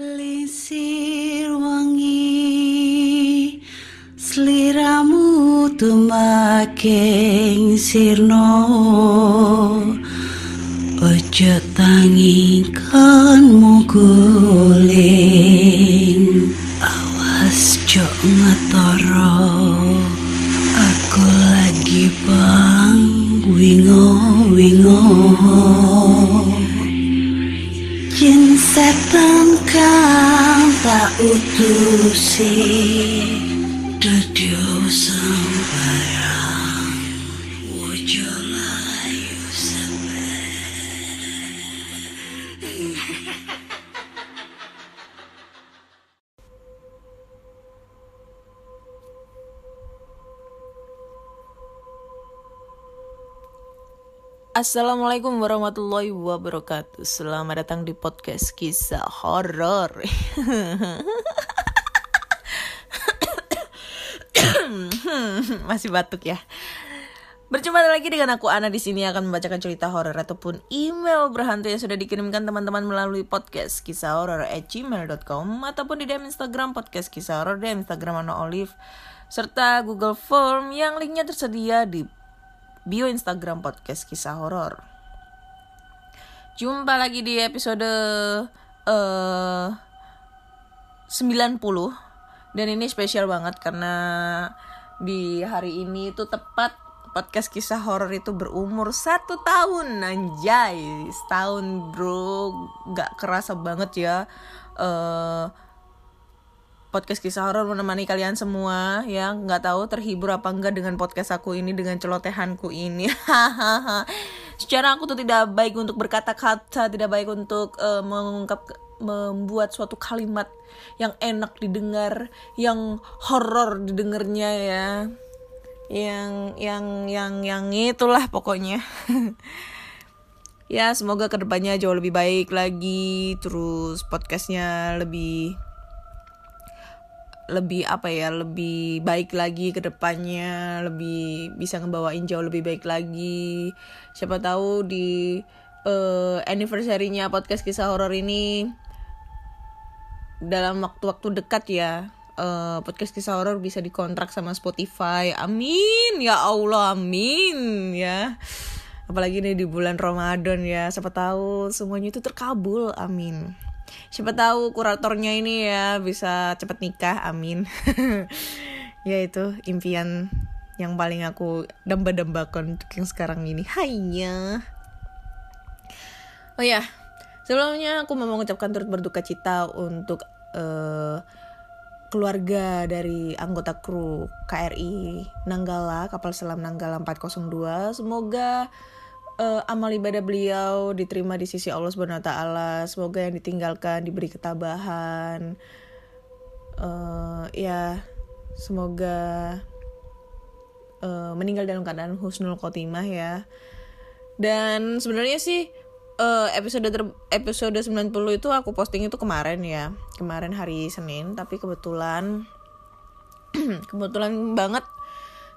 Lisir wangi Seliramu tumaking sirno. Ojo tangikan muguling Awas jok ngetoro. Aku lagi bang wingo wingo. Jin setan kang tak Dudio Assalamualaikum warahmatullahi wabarakatuh. Selamat datang di podcast kisah horor. Masih batuk ya. Berjumpa lagi dengan aku Ana di sini akan membacakan cerita horor ataupun email berhantu yang sudah dikirimkan teman-teman melalui podcast kisah horor at gmail.com ataupun di DM Instagram podcast kisah horor DM Instagram Ana Olive serta Google Form yang linknya tersedia di bio Instagram podcast kisah horor. Jumpa lagi di episode eh 90 dan ini spesial banget karena di hari ini itu tepat podcast kisah horor itu berumur satu tahun anjay. Setahun bro. Nggak kerasa banget ya eh podcast kisah horor menemani kalian semua ya. Nggak tahu terhibur apa enggak dengan podcast aku ini dengan celotehanku ini. Secara aku tuh tidak baik untuk berkata-kata tidak baik untuk eh, mengungkap membuat suatu kalimat yang enak didengar yang horor didengarnya ya. Yang yang yang yang itulah pokoknya. Ya semoga ke depannya jauh lebih baik lagi terus podcastnya lebih lebih apa ya lebih baik lagi ke depannya lebih bisa ngebawain jauh lebih baik lagi. Siapa tahu di uh, anniversary-nya podcast kisah horor ini dalam waktu-waktu dekat ya uh, podcast kisah horor bisa dikontrak sama Spotify. Amin. Ya Allah amin ya. Apalagi nih di bulan Ramadan ya siapa tahu semuanya itu terkabul. Amin siapa tahu kuratornya ini ya bisa cepet nikah amin. Ya itu impian yang paling aku damba-dambakan untuk yang sekarang ini. Hanya oh ya sebelumnya aku mau mengucapkan turut berduka cita untuk eh, keluarga dari anggota kru KRI Nanggala kapal selam Nanggala 402 semoga uh, amal ibadah beliau diterima di sisi Allah Subhanahu wa taala. Semoga yang ditinggalkan diberi ketabahan. Uh, ya, semoga uh, meninggal dalam keadaan husnul khotimah ya. Dan sebenarnya sih uh, episode ter episode 90 itu aku posting itu kemarin ya. Kemarin hari Senin, tapi kebetulan kebetulan banget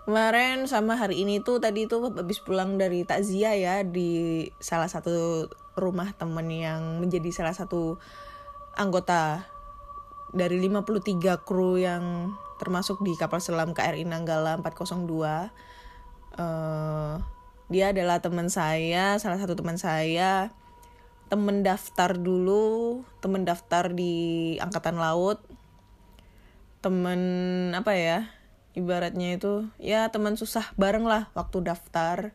kemarin sama hari ini tuh tadi tuh habis pulang dari takziah ya di salah satu rumah temen yang menjadi salah satu anggota dari 53 kru yang termasuk di kapal selam KRI Nanggala 402 uh, dia adalah teman saya salah satu teman saya. Temen daftar dulu temen daftar di angkatan laut. Temen apa ya ibaratnya itu ya teman susah bareng lah waktu daftar.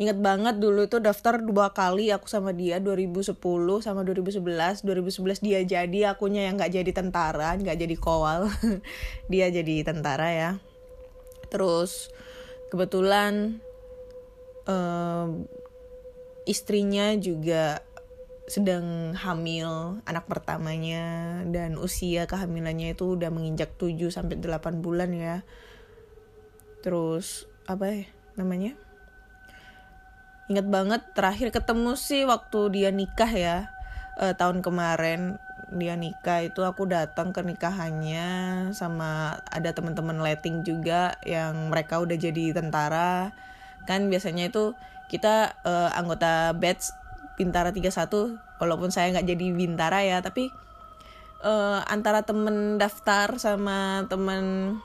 Ingat banget dulu itu daftar dua kali aku sama dia 2010 sama 2011 2011 dia jadi akunya yang nggak jadi tentara nggak jadi kowal. Dia jadi tentara ya. Terus kebetulan eh, istrinya juga sedang hamil anak pertamanya dan usia kehamilannya itu udah menginjak 7 sampai 8 bulan ya. Terus apa ya namanya? Ingat banget terakhir ketemu sih waktu dia nikah ya. Eh, tahun kemarin dia nikah itu aku datang ke nikahannya sama ada teman-teman letting juga yang mereka udah jadi tentara. Kan biasanya itu kita eh, anggota batch Bintara 31 walaupun saya nggak jadi Bintara ya tapi eh, antara temen daftar sama temen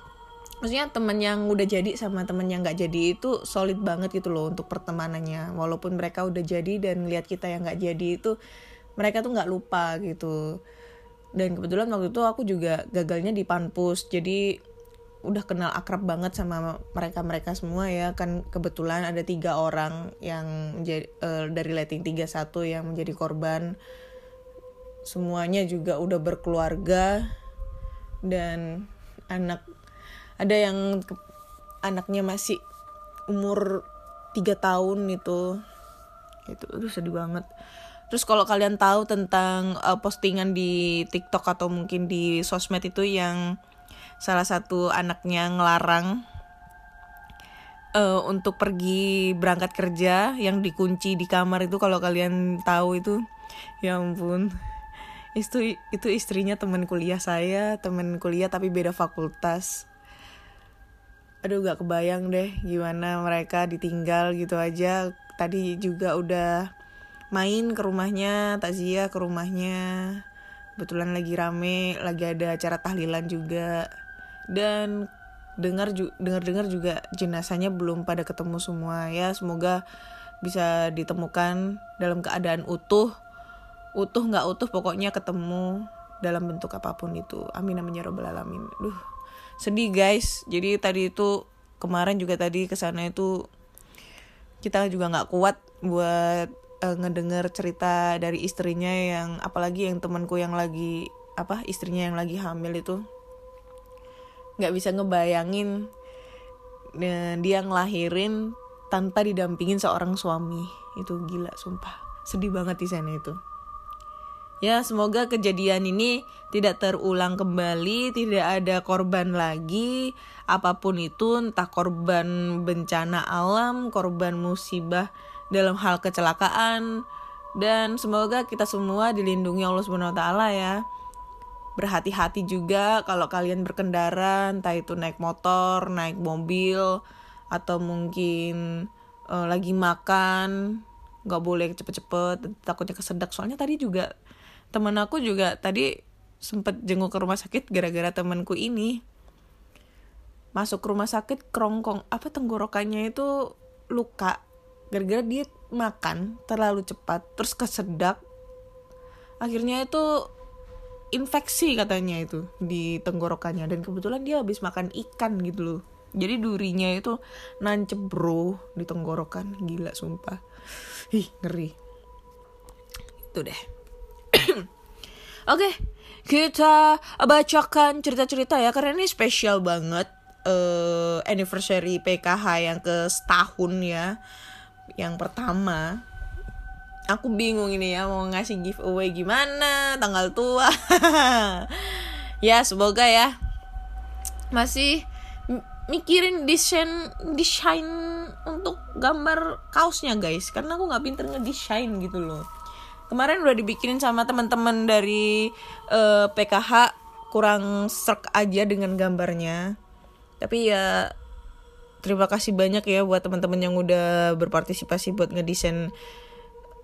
maksudnya temen yang udah jadi sama temen yang nggak jadi itu solid banget gitu loh untuk pertemanannya. Walaupun mereka udah jadi dan lihat kita yang nggak jadi itu mereka tuh nggak lupa gitu. Dan kebetulan waktu itu aku juga gagalnya di panpus jadi udah kenal akrab banget sama mereka mereka semua ya. Kan kebetulan ada tiga orang yang menjadi eh, dari letting 31 yang menjadi korban. Semuanya juga udah berkeluarga dan anak ada yang ke- anaknya masih umur tiga tahun itu. Itu aduh sedih banget. Terus kalau kalian tahu tentang uh, postingan di TikTok atau mungkin di sosmed itu yang salah satu anaknya ngelarang eh, untuk pergi berangkat kerja yang dikunci di kamar itu kalau kalian tahu itu. Ya ampun. Itu itu istrinya teman kuliah saya teman kuliah tapi beda fakultas. Aduh gak kebayang deh gimana mereka ditinggal gitu aja. Tadi juga udah main ke rumahnya takziah ke rumahnya. Kebetulan lagi rame lagi ada acara tahlilan juga dan dengar ju- dengar-dengar juga jenazahnya belum pada ketemu semua ya. Semoga bisa ditemukan dalam keadaan utuh. Utuh nggak utuh pokoknya ketemu dalam bentuk apa pun itu. Amin amin ya robbal alamin. Duh sedih guys. Jadi tadi itu kemarin juga tadi ke sana itu kita juga nggak kuat buat eh, ngedenger cerita dari istrinya yang apalagi yang temanku yang lagi apa istrinya yang lagi hamil itu nggak bisa ngebayangin dia ngelahirin tanpa didampingin seorang suami. Itu gila sumpah. Sedih banget di sana itu. Ya, semoga kejadian ini tidak terulang kembali, tidak ada korban lagi, apa pun itu, entah korban bencana alam, korban musibah dalam hal kecelakaan, dan semoga kita semua dilindungi Allah Subhanahu wa taala ya. Berhati-hati juga kalau kalian berkendara, entah itu naik motor, naik mobil, atau mungkin eh, lagi makan, nggak boleh cepet-cepet, takutnya kesedak. Soalnya tadi juga temen aku juga tadi sempet jenguk ke rumah sakit gara-gara temanku ini. Masuk ke rumah sakit kerongkong apa tenggorokannya itu luka. Gara-gara dia makan terlalu cepat terus kesedak. Akhirnya itu infeksi katanya itu di tenggorokannya. Dan kebetulan dia habis makan ikan gitu loh. Jadi durinya itu nancep bro di tenggorokan. Gila sumpah. Ih ngeri. Itu deh. Oke, kita bacakan cerita-cerita ya. Karena ini spesial banget eh anniversary PKH yang ke setahun ya. Yang pertama, aku bingung ini ya mau ngasih giveaway gimana tanggal tua. ya semoga ya. Masih mikirin desain desain untuk gambar kaosnya guys. Karena aku nggak pinter ngedesain gitu loh. Kemarin udah dibikinin sama teman-teman dari eh, PKH kurang serk aja dengan gambarnya. Tapi ya terima kasih banyak ya buat teman-teman yang udah berpartisipasi buat ngedesain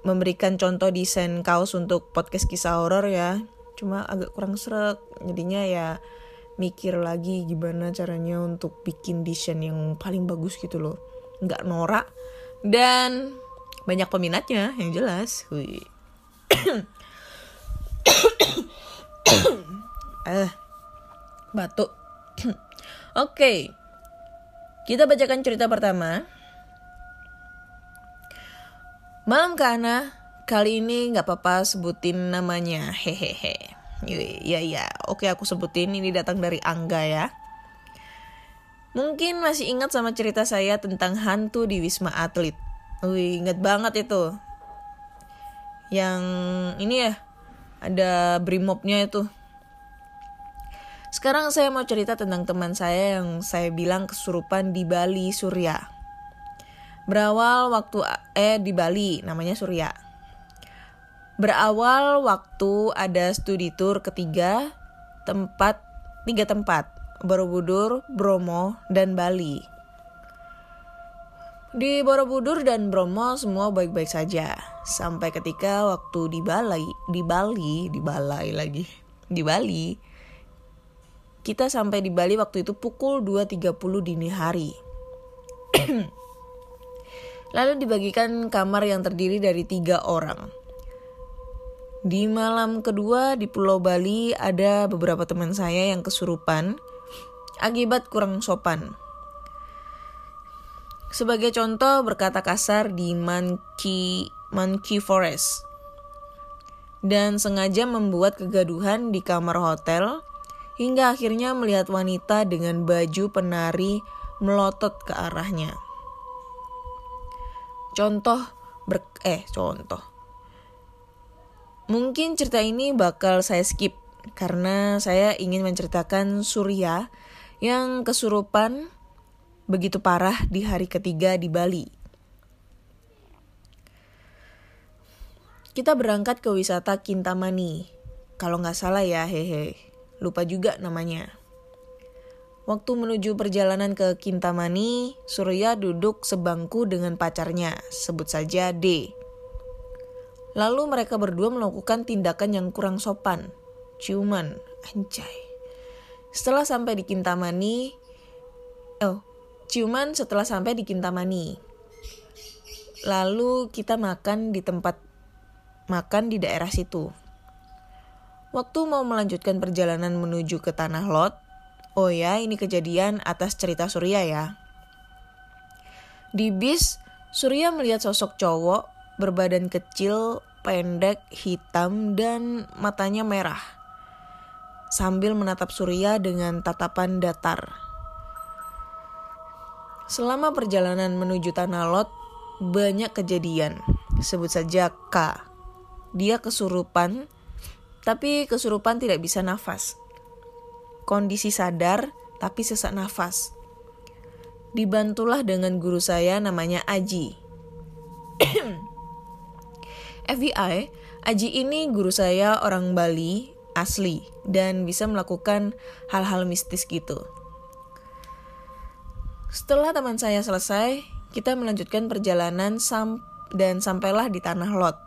memberikan contoh desain kaos untuk podcast kisah horor ya. Cuma agak kurang serak. Jadinya ya mikir lagi gimana caranya untuk bikin desain yang paling bagus gitu loh. Nggak norak. Dan banyak peminatnya yang jelas. Wih. eh batuk. Oke. Kita bacakan cerita pertama malam kana. Kali ini nggak apa-apa sebutin namanya. Hehehe. Ya ya oke aku sebutin. Ini datang dari Angga ya. Mungkin masih ingat sama cerita saya tentang hantu di Wisma Atlet. Wih, ingat banget itu. Yang ini ya ada brimobnya itu. Sekarang saya mau cerita tentang teman saya yang saya bilang kesurupan di Bali Surya berawal waktu eh di Bali namanya Surya berawal waktu ada studi tour ketiga tempat tiga tempat Borobudur, Bromo, dan Bali. Di Borobudur dan Bromo semua baik-baik saja sampai ketika waktu di Bali, di Bali, di Balai lagi, di Bali. Kita sampai di Bali waktu itu pukul 2.30 dini hari. Lalu dibagikan kamar yang terdiri dari tiga orang. Di malam kedua di Pulau Bali ada beberapa teman saya yang kesurupan akibat kurang sopan. Sebagai contoh berkata kasar di Monkey, Monkey Forest. Dan sengaja membuat kegaduhan di kamar hotel hingga akhirnya melihat wanita dengan baju penari melotot ke arahnya. Contoh ber eh contoh. Mungkin cerita ini bakal saya skip karena saya ingin menceritakan Surya yang kesurupan begitu parah di hari ketiga di Bali. Kita berangkat ke wisata Kintamani. Kalau nggak salah ya, hehe. Lupa juga namanya. Waktu menuju perjalanan ke Kintamani, Surya duduk sebangku dengan pacarnya, sebut saja D. Lalu mereka berdua melakukan tindakan yang kurang sopan, ciuman, anjay. Setelah sampai di Kintamani, oh, ciuman setelah sampai di Kintamani. Lalu kita makan di tempat makan di daerah situ. Waktu mau melanjutkan perjalanan menuju ke Tanah Lot, Oh ya, ini kejadian atas cerita Surya ya. Di bis, Surya melihat sosok cowok berbadan kecil, pendek, hitam, dan matanya merah. Sambil menatap Surya dengan tatapan datar. Selama perjalanan menuju Tanah Lot, banyak kejadian. Sebut saja K. Dia kesurupan, tapi kesurupan tidak bisa nafas kondisi sadar tapi sesak nafas. Dibantulah dengan guru saya namanya Aji. FBI, Aji ini guru saya orang Bali asli dan bisa melakukan hal-hal mistis gitu. Setelah teman saya selesai, kita melanjutkan perjalanan sam dan sampailah di Tanah Lot.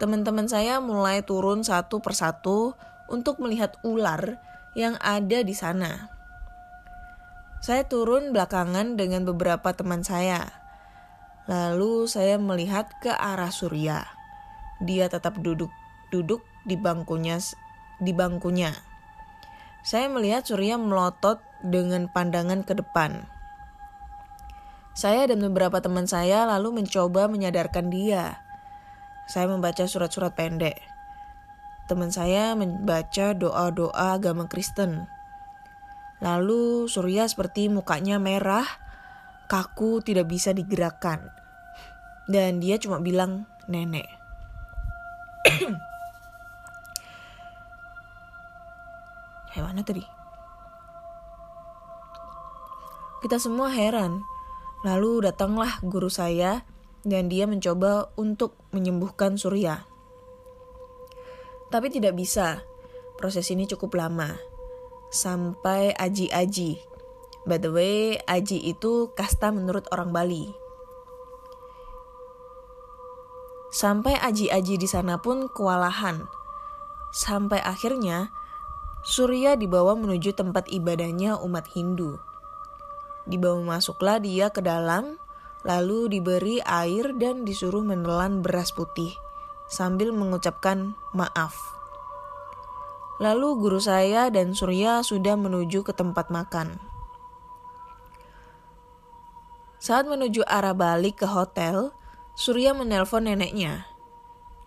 Teman-teman saya mulai turun satu persatu untuk melihat ular yang ada di sana. Saya turun belakangan dengan beberapa teman saya. Lalu saya melihat ke arah Surya. Dia tetap duduk duduk di bangkunya di bangkunya. Saya melihat Surya melotot dengan pandangan ke depan. Saya dan beberapa teman saya lalu mencoba menyadarkan dia. Saya membaca surat-surat pendek teman saya membaca doa-doa agama Kristen. Lalu Surya seperti mukanya merah, kaku tidak bisa digerakkan. Dan dia cuma bilang nenek. Hei mana tadi? Kita semua heran. Lalu datanglah guru saya dan dia mencoba untuk menyembuhkan Surya. Tapi tidak bisa. Proses ini cukup lama. Sampai aji-aji. By the way, aji itu kasta menurut orang Bali. Sampai aji-aji di sana pun kewalahan. Sampai akhirnya Surya dibawa menuju tempat ibadahnya umat Hindu. Dibawa masuklah dia ke dalam, lalu diberi air dan disuruh menelan beras putih sambil mengucapkan maaf. Lalu guru saya dan Surya sudah menuju ke tempat makan. Saat menuju arah balik ke hotel, Surya menelpon neneknya.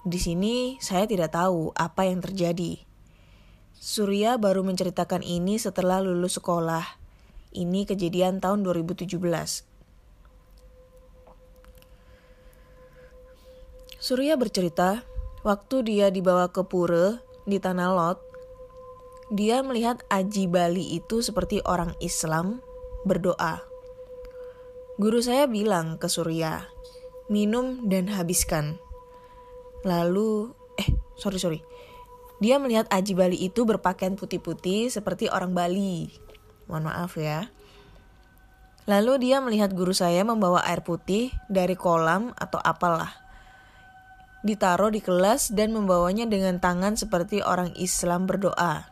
Di sini saya tidak tahu apa yang terjadi. Surya baru menceritakan ini setelah lulus sekolah. Ini kejadian tahun 2017. Surya bercerita, waktu dia dibawa ke pura di Tanah Lot, dia melihat Aji Bali itu seperti orang Islam berdoa. Guru saya bilang ke Surya, minum dan habiskan. Lalu, eh sorry sorry, dia melihat Aji Bali itu berpakaian putih-putih seperti orang Bali. Mohon maaf ya. Lalu dia melihat guru saya membawa air putih dari kolam atau apalah ditaruh di kelas dan membawanya dengan tangan seperti orang Islam berdoa.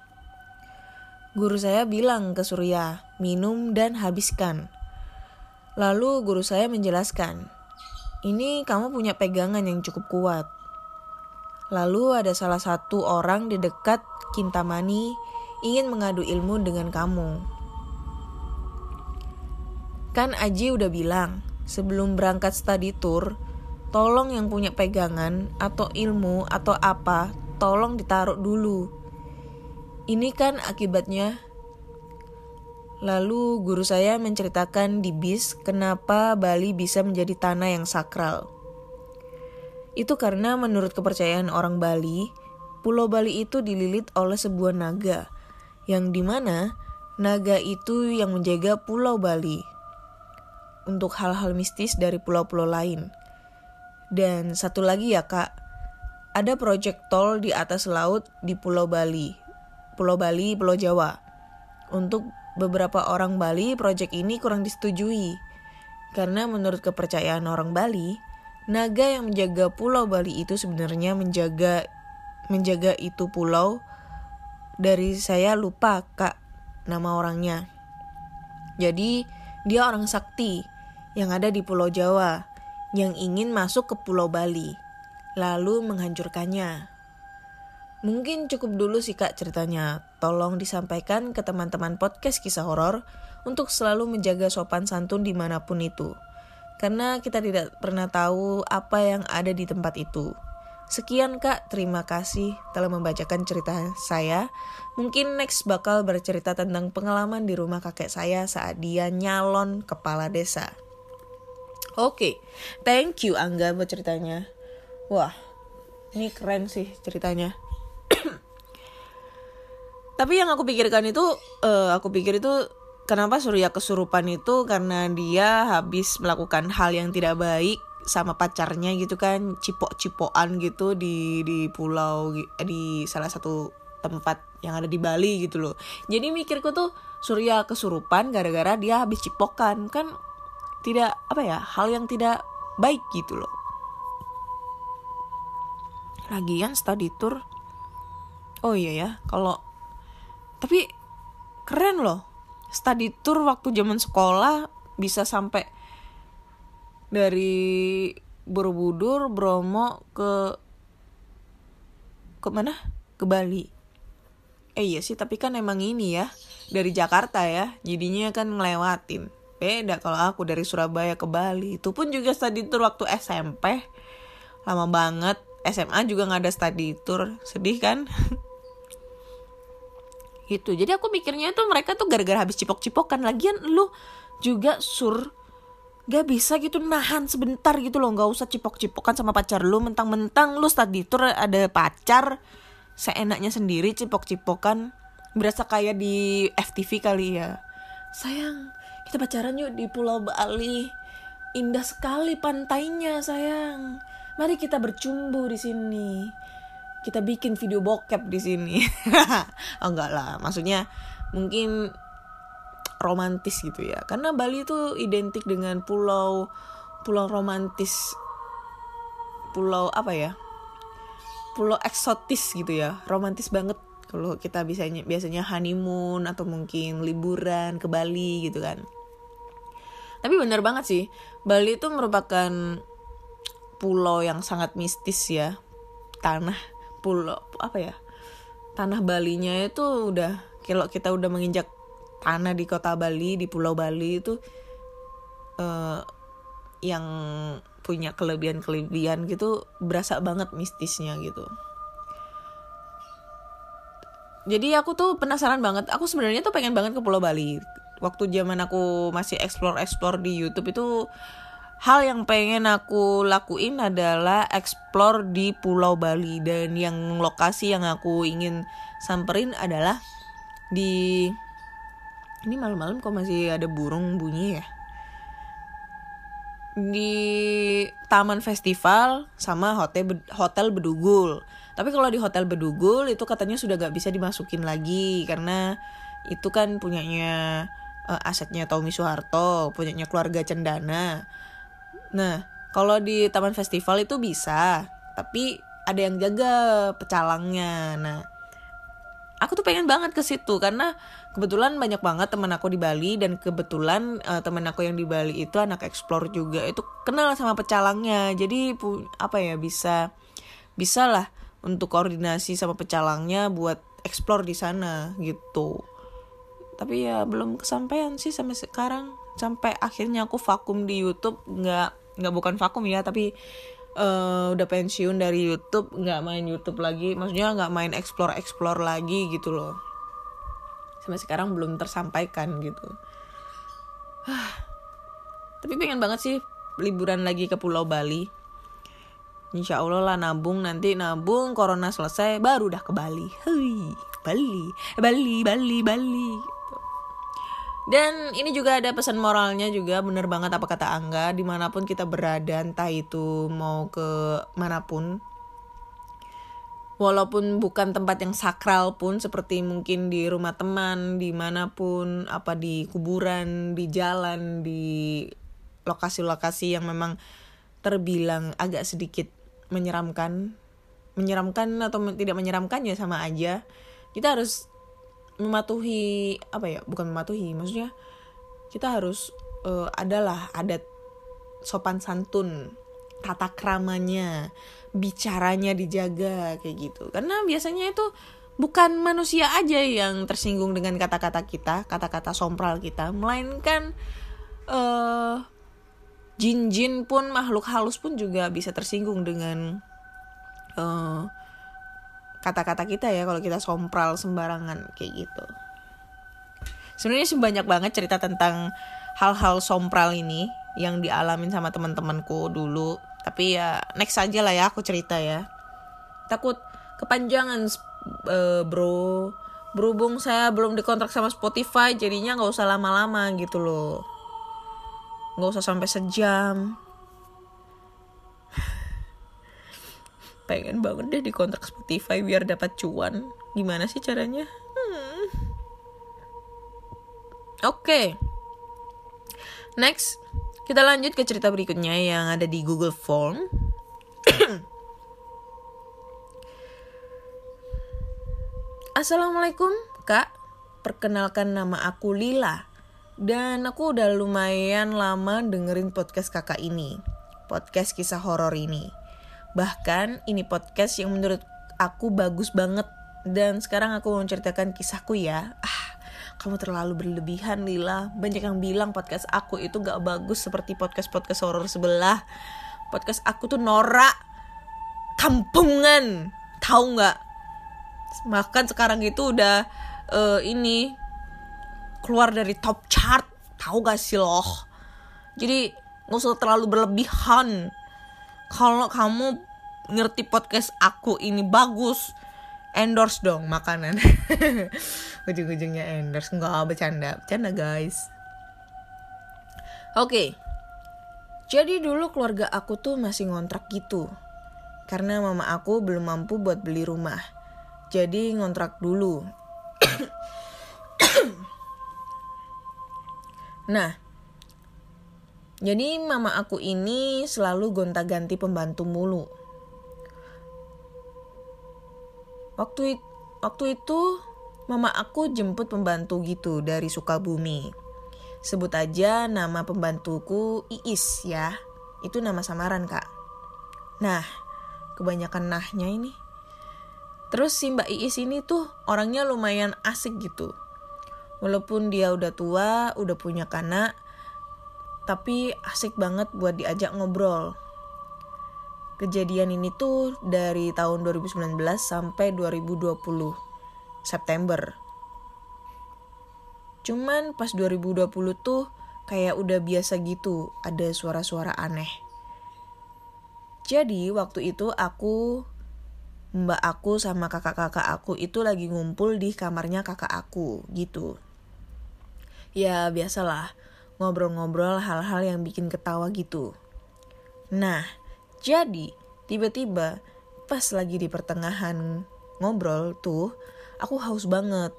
Guru saya bilang ke Surya, minum dan habiskan. Lalu guru saya menjelaskan, ini kamu punya pegangan yang cukup kuat. Lalu ada salah satu orang di dekat Kintamani ingin mengadu ilmu dengan kamu. Kan Aji udah bilang, sebelum berangkat study tour, tolong yang punya pegangan atau ilmu atau apa, tolong ditaruh dulu ini kan akibatnya. Lalu guru saya menceritakan di bis kenapa Bali bisa menjadi tanah yang sakral. Itu karena menurut kepercayaan orang Bali, Pulau Bali itu dililit oleh sebuah naga, yang di mana naga itu yang menjaga Pulau Bali untuk hal-hal mistis dari pulau-pulau lain. Dan satu lagi ya kak, ada proyek tol di atas laut di Pulau Bali Pulau Bali, Pulau Jawa. Untuk beberapa orang Bali, proyek ini kurang disetujui. Karena menurut kepercayaan orang Bali, naga yang menjaga Pulau Bali itu sebenarnya menjaga menjaga itu pulau dari saya lupa kak nama orangnya. Jadi dia orang sakti yang ada di Pulau Jawa yang ingin masuk ke Pulau Bali lalu menghancurkannya. Mungkin cukup dulu sih kak ceritanya. Tolong disampaikan ke teman-teman podcast kisah horor untuk selalu menjaga sopan santun di mana pun itu. Karena kita tidak pernah tahu apa yang ada di tempat itu. Sekian kak, terima kasih telah membacakan cerita saya. Mungkin next bakal bercerita tentang pengalaman di rumah kakek saya saat dia nyalon kepala desa. Oke, okay. thank you Angga buat ceritanya. Wah, ini keren sih ceritanya. Tapi yang aku pikirkan itu, uh, aku pikir itu kenapa Surya kesurupan itu karena dia habis melakukan hal yang tidak baik sama pacarnya gitu kan cipok-cipokan gitu di di pulau di salah satu tempat yang ada di Bali gitu loh. Jadi mikirku tuh Surya kesurupan gara-gara dia habis cipokan kan tidak apa ya hal yang tidak baik gitu loh. Lagian study tour oh iya ya kalau tapi keren loh. Study tour waktu zaman sekolah bisa sampai dari Borobudur Bromo ke ke mana? Ke Bali. Eh iya sih tapi kan emang ini ya dari Jakarta ya jadinya kan ngelewatin beda kalau aku dari Surabaya ke Bali. Itu pun juga study tour waktu SMP lama banget. SMA juga nggak ada study tour. Sedih kan? Gitu. Jadi aku mikirnya tuh mereka tuh gara-gara habis cipok-cipokan. Lagian lu juga sur gak bisa gitu nahan sebentar gitu loh. Nggak usah cipok-cipokan sama pacar lu. Mentang-mentang lu study tour ada pacar seenaknya sendiri cipok-cipokan. Berasa kayak di FTV kali ya. Sayang kita pacaran yuk di Pulau Bali. Indah sekali pantainya sayang. Mari kita bercumbu di sini. Kita bikin video bokep di sini. Oh, enggak lah. Maksudnya mungkin romantis gitu ya. Karena Bali itu identik dengan pulau pulau romantis. Pulau apa ya? Pulau eksotis gitu ya. Romantis banget kalau kita biasanya biasanya honeymoon atau mungkin liburan ke Bali gitu kan tapi bener banget sih Bali itu merupakan pulau yang sangat mistis ya tanah pulau apa ya tanah Balinya itu udah kalau kita udah menginjak tanah di kota Bali di Pulau Bali itu uh, yang punya kelebihan-kelebihan gitu berasa banget mistisnya gitu. Jadi aku tuh penasaran banget. Aku sebenarnya tuh pengen banget ke Pulau Bali. Waktu zaman aku masih explore-explore di YouTube itu hal yang pengen aku lakuin adalah explore di Pulau Bali dan yang lokasi yang aku ingin samperin adalah di ini malam-malam kok masih ada burung bunyi ya di Taman Festival sama hotel hotel Bedugul. Tapi kalau di hotel Bedugul itu katanya sudah gak bisa dimasukin lagi karena itu kan punyanya uh, asetnya Tommy Soeharto, punyanya keluarga Cendana. Nah, kalau di taman festival itu bisa, tapi ada yang jaga pecalangnya. Nah aku tuh pengen banget ke situ karena kebetulan banyak banget teman aku di Bali dan kebetulan uh, teman aku yang di Bali itu anak explore juga itu kenal sama pecalangnya. Jadi apa ya bisa bisa lah untuk koordinasi sama pecalangnya buat explore di sana gitu tapi ya belum kesampaian sih sampai sekarang. Sampai akhirnya aku vakum di YouTube nggak nggak bukan vakum ya tapi uh, udah pensiun dari YouTube nggak main YouTube lagi. Maksudnya nggak main explore explore lagi gitu loh. Sampai sekarang belum tersampaikan gitu. Tapi pengen banget sih liburan lagi ke Pulau Bali. Insya Allah lah nabung nanti nabung corona selesai baru dah ke Bali. Hui, Bali Bali Bali Bali dan ini juga ada pesan moralnya juga bener banget apa kata Angga. Di mana pun kita berada entah itu mau ke mana pun walaupun bukan tempat yang sakral pun seperti mungkin di rumah teman di mana pun apa di kuburan di jalan di lokasi-lokasi yang memang terbilang agak sedikit menyeramkan menyeramkan atau tidak menyeramkan ya sama aja kita harus mematuhi apa ya bukan mematuhi maksudnya kita harus uh, adalah adat sopan santun tata kramanya bicaranya dijaga kayak gitu. Karena biasanya itu bukan manusia aja yang tersinggung dengan kata-kata kita kata-kata sompral kita melainkan uh, jin-jin pun makhluk halus pun juga bisa tersinggung dengan uh, kata-kata kita ya kalau kita sompral sembarangan kayak gitu. Sebenarnya sih banyak banget cerita tentang hal-hal sompral ini yang dialamin sama teman-temanku dulu. Tapi ya next aja lah ya aku cerita ya. Takut kepanjangan uh, bro. Berhubung saya belum dikontrak sama Spotify jadinya nggak usah lama-lama gitu loh. Nggak usah sampai sejam. Pengen banget deh di kontrak Spotify biar dapat cuan. Gimana sih caranya? Hmm. oke. Okay. next kita lanjut ke cerita berikutnya yang ada di Google Form. Assalamualaikum kak. Perkenalkan nama aku Lila. Dan aku udah lumayan lama dengerin podcast kakak ini. Podcast kisah horor ini Bahkan ini podcast yang menurut aku bagus banget dan sekarang aku mau menceritakan kisahku ya. Ah, kamu terlalu berlebihan Lila. Banyak yang bilang podcast aku itu gak bagus seperti podcast-podcast horor sebelah. Podcast aku tuh norak. Kampungan. Tahu nggak? Bahkan sekarang itu udah uh, ini keluar dari top chart. Tahu gak sih loh? Jadi nggak usah terlalu berlebihan kalau kamu ngerti podcast aku ini bagus endorse dong makanan. Ujung-ujungnya endorse. Nggak bercanda. Bercanda guys. Oke. Okay. jadi dulu keluarga aku tuh masih ngontrak gitu. Karena mama aku belum mampu buat beli rumah. Jadi ngontrak dulu. Nah jadi mama aku ini selalu gonta-ganti pembantu mulu. Waktu waktu itu mama aku jemput pembantu gitu dari Sukabumi. Sebut aja nama pembantuku Iis ya. Itu nama samaran kak. Nah, kebanyakan nahnya ini. Terus si Mbak Iis ini tuh orangnya lumayan asik gitu. Walaupun dia udah tua, udah punya kanak, tapi asik banget buat diajak ngobrol. Kejadian ini tuh dari tahun 2019 sampai 2020 September. Cuman pas 2020 tuh kayak udah biasa gitu, ada suara-suara aneh. Jadi waktu itu aku mbak aku sama kakak-kakak aku itu lagi ngumpul di kamarnya kakak aku gitu. Ya biasalah, ngobrol-ngobrol hal-hal yang bikin ketawa gitu. Nah, jadi tiba-tiba pas lagi di pertengahan ngobrol tuh, aku haus banget.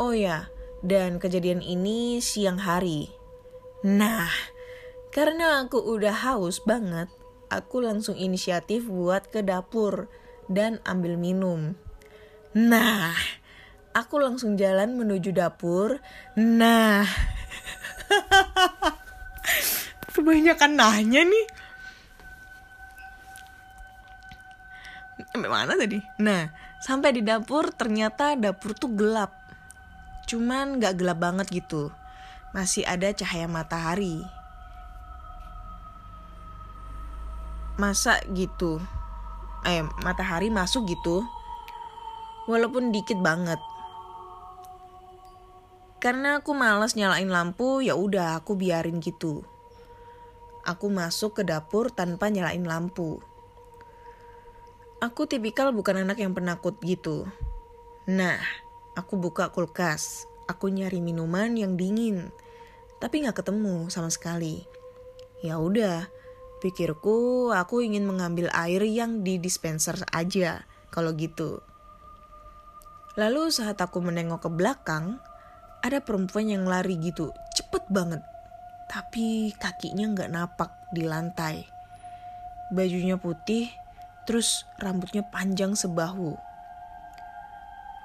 Oh ya, dan kejadian ini siang hari. Nah, karena aku udah haus banget, aku langsung inisiatif buat ke dapur dan ambil minum. Nah, aku langsung jalan menuju dapur. Nah, kebanyakan nanya nih. Sampai mana tadi? Nah, sampai di dapur ternyata dapur tuh gelap. Cuman gak gelap banget gitu. Masih ada cahaya matahari. Masa gitu? Eh, matahari masuk gitu. Walaupun dikit banget. Karena aku malas nyalain lampu, ya udah aku biarin gitu. Aku masuk ke dapur tanpa nyalain lampu. Aku tipikal bukan anak yang penakut gitu. Nah, aku buka kulkas. Aku nyari minuman yang dingin, tapi nggak ketemu sama sekali. Ya udah, pikirku aku ingin mengambil air yang di dispenser aja kalau gitu. Lalu saat aku menengok ke belakang, ada perempuan yang lari gitu, cepet banget. Tapi kakinya nggak napak di lantai. Bajunya putih, terus rambutnya panjang sebahu.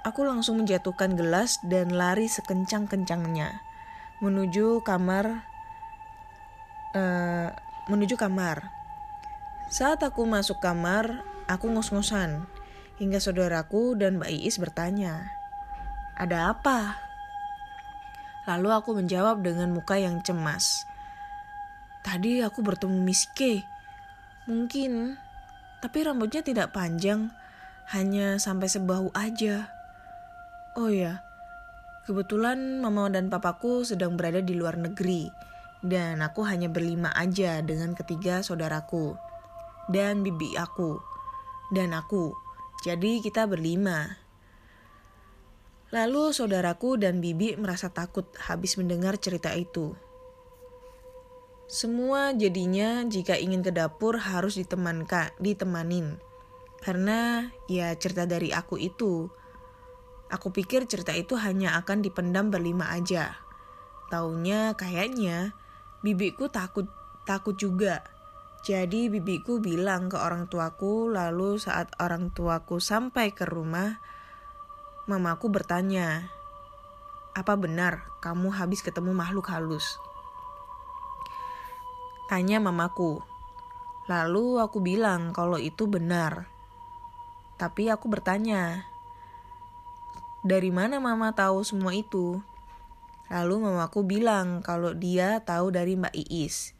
Aku langsung menjatuhkan gelas dan lari sekencang-kencangnya menuju kamar uh, menuju kamar. Saat aku masuk kamar, aku ngos-ngosan hingga saudaraku dan Mbak Iis bertanya, "Ada apa?" Lalu aku menjawab dengan muka yang cemas. Tadi aku bertemu Miss K. Mungkin tapi rambutnya tidak panjang, hanya sampai sebahu aja. Oh ya, kebetulan mama dan papaku sedang berada di luar negeri, dan aku hanya berlima aja dengan ketiga saudaraku, dan bibi aku, dan aku. Jadi kita berlima. Lalu saudaraku dan bibi merasa takut habis mendengar cerita itu. Semua jadinya jika ingin ke dapur harus ditemankan, ditemanin. Karena ya cerita dari aku itu. Aku pikir cerita itu hanya akan dipendam berlima aja. Taunya kayaknya bibiku takut takut juga. Jadi bibiku bilang ke orang tuaku lalu saat orang tuaku sampai ke rumah mamaku bertanya, "Apa benar kamu habis ketemu makhluk halus?" Tanya mamaku. Lalu aku bilang kalau itu benar. Tapi aku bertanya, dari mana mama tahu semua itu? Lalu mamaku bilang kalau dia tahu dari Mbak Iis.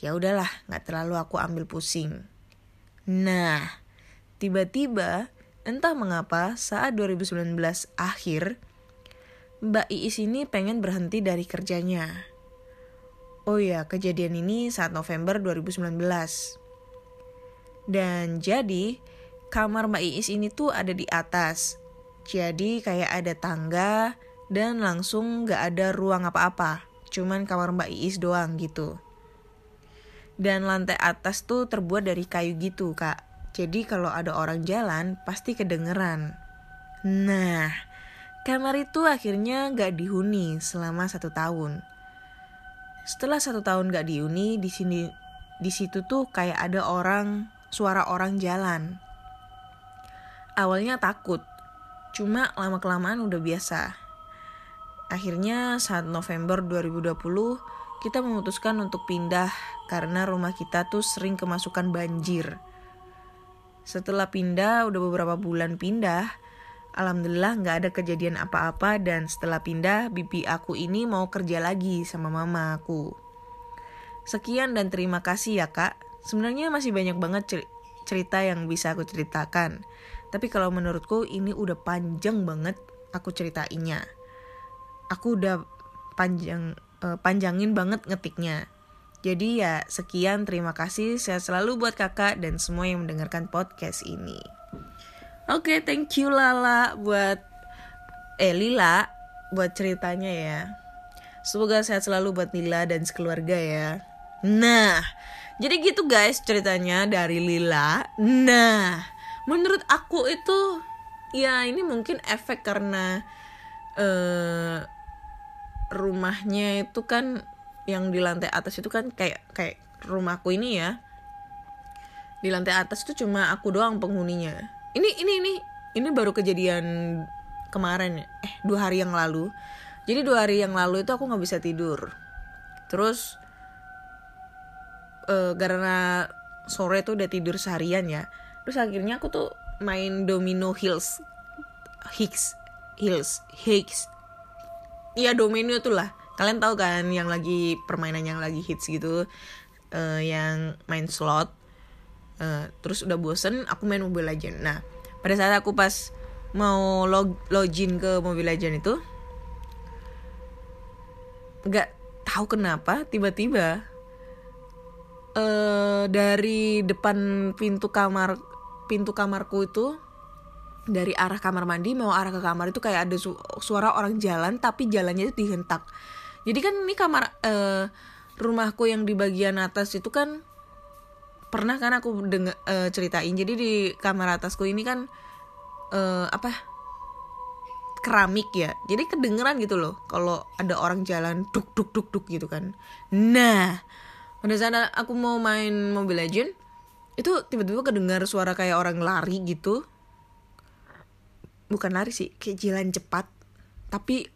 Ya udahlah, nggak terlalu aku ambil pusing. Nah, tiba-tiba entah mengapa saat 2019 akhir, Mbak Iis ini pengen berhenti dari kerjanya. Oh ya, kejadian ini saat November 2019. Dan jadi, kamar Mbak Iis ini tuh ada di atas. Jadi kayak ada tangga dan langsung gak ada ruang apa-apa. Cuman kamar Mbak Iis doang gitu. Dan lantai atas tuh terbuat dari kayu gitu kak. Jadi kalau ada orang jalan pasti kedengeran. Nah, kamar itu akhirnya gak dihuni selama satu tahun. Setelah satu tahun gak di uni, di sini di situ tuh kayak ada orang suara orang jalan. Awalnya takut, cuma lama kelamaan udah biasa. Akhirnya saat November 2020 kita memutuskan untuk pindah karena rumah kita tuh sering kemasukan banjir. Setelah pindah, udah beberapa bulan pindah, Alhamdulillah nggak ada kejadian apa-apa dan setelah pindah bibi aku ini mau kerja lagi sama mama aku. Sekian dan terima kasih ya kak. Sebenarnya masih banyak banget cerita yang bisa aku ceritakan. Tapi kalau menurutku ini udah panjang banget aku ceritainnya. Aku udah panjang uh, panjangin banget ngetiknya. Jadi ya sekian terima kasih saya selalu buat kakak dan semua yang mendengarkan podcast ini. Oke, okay, thank you Lala buat eh Lila buat ceritanya ya. Semoga sehat selalu buat Lila dan sekeluarga ya. Nah, jadi gitu guys ceritanya dari Lila. Nah, menurut aku itu ya ini mungkin efek karena uh, rumahnya itu kan yang di lantai atas itu kan kayak kayak rumahku ini ya. Di lantai atas tuh cuma aku doang penghuninya. Ini ini ini ini baru kejadian kemarin ya. eh dua hari yang lalu. Jadi dua hari yang lalu itu aku nggak bisa tidur. Terus eh karena sore tuh udah tidur seharian ya. Terus akhirnya aku tuh main domino hills hicks hills hicks. Iya domino tuh lah kalian tahu kan yang lagi permainan yang lagi hits gitu eh, yang main slot Eh, terus udah bosen aku main Mobile Legend nah pada saat aku pas mau log login ke Mobile Legend itu nggak tahu kenapa tiba-tiba eh dari depan pintu kamar pintu kamarku itu dari arah kamar mandi mau arah ke kamar itu kayak ada su- suara orang jalan tapi jalannya itu dihentak jadi kan ini kamar eh, rumahku yang di bagian atas itu kan pernah kan aku dengar ceritain. Jadi di kamar atasku ini kan eh, apa keramik ya. Jadi kedengeran gitu loh kalau ada orang jalan duk duk duk duk gitu kan. Nah pada saat aku mau main Mobile Legend itu tiba-tiba kedengar suara kayak orang lari gitu. Bukan lari sih kayak jalan cepat. Tapi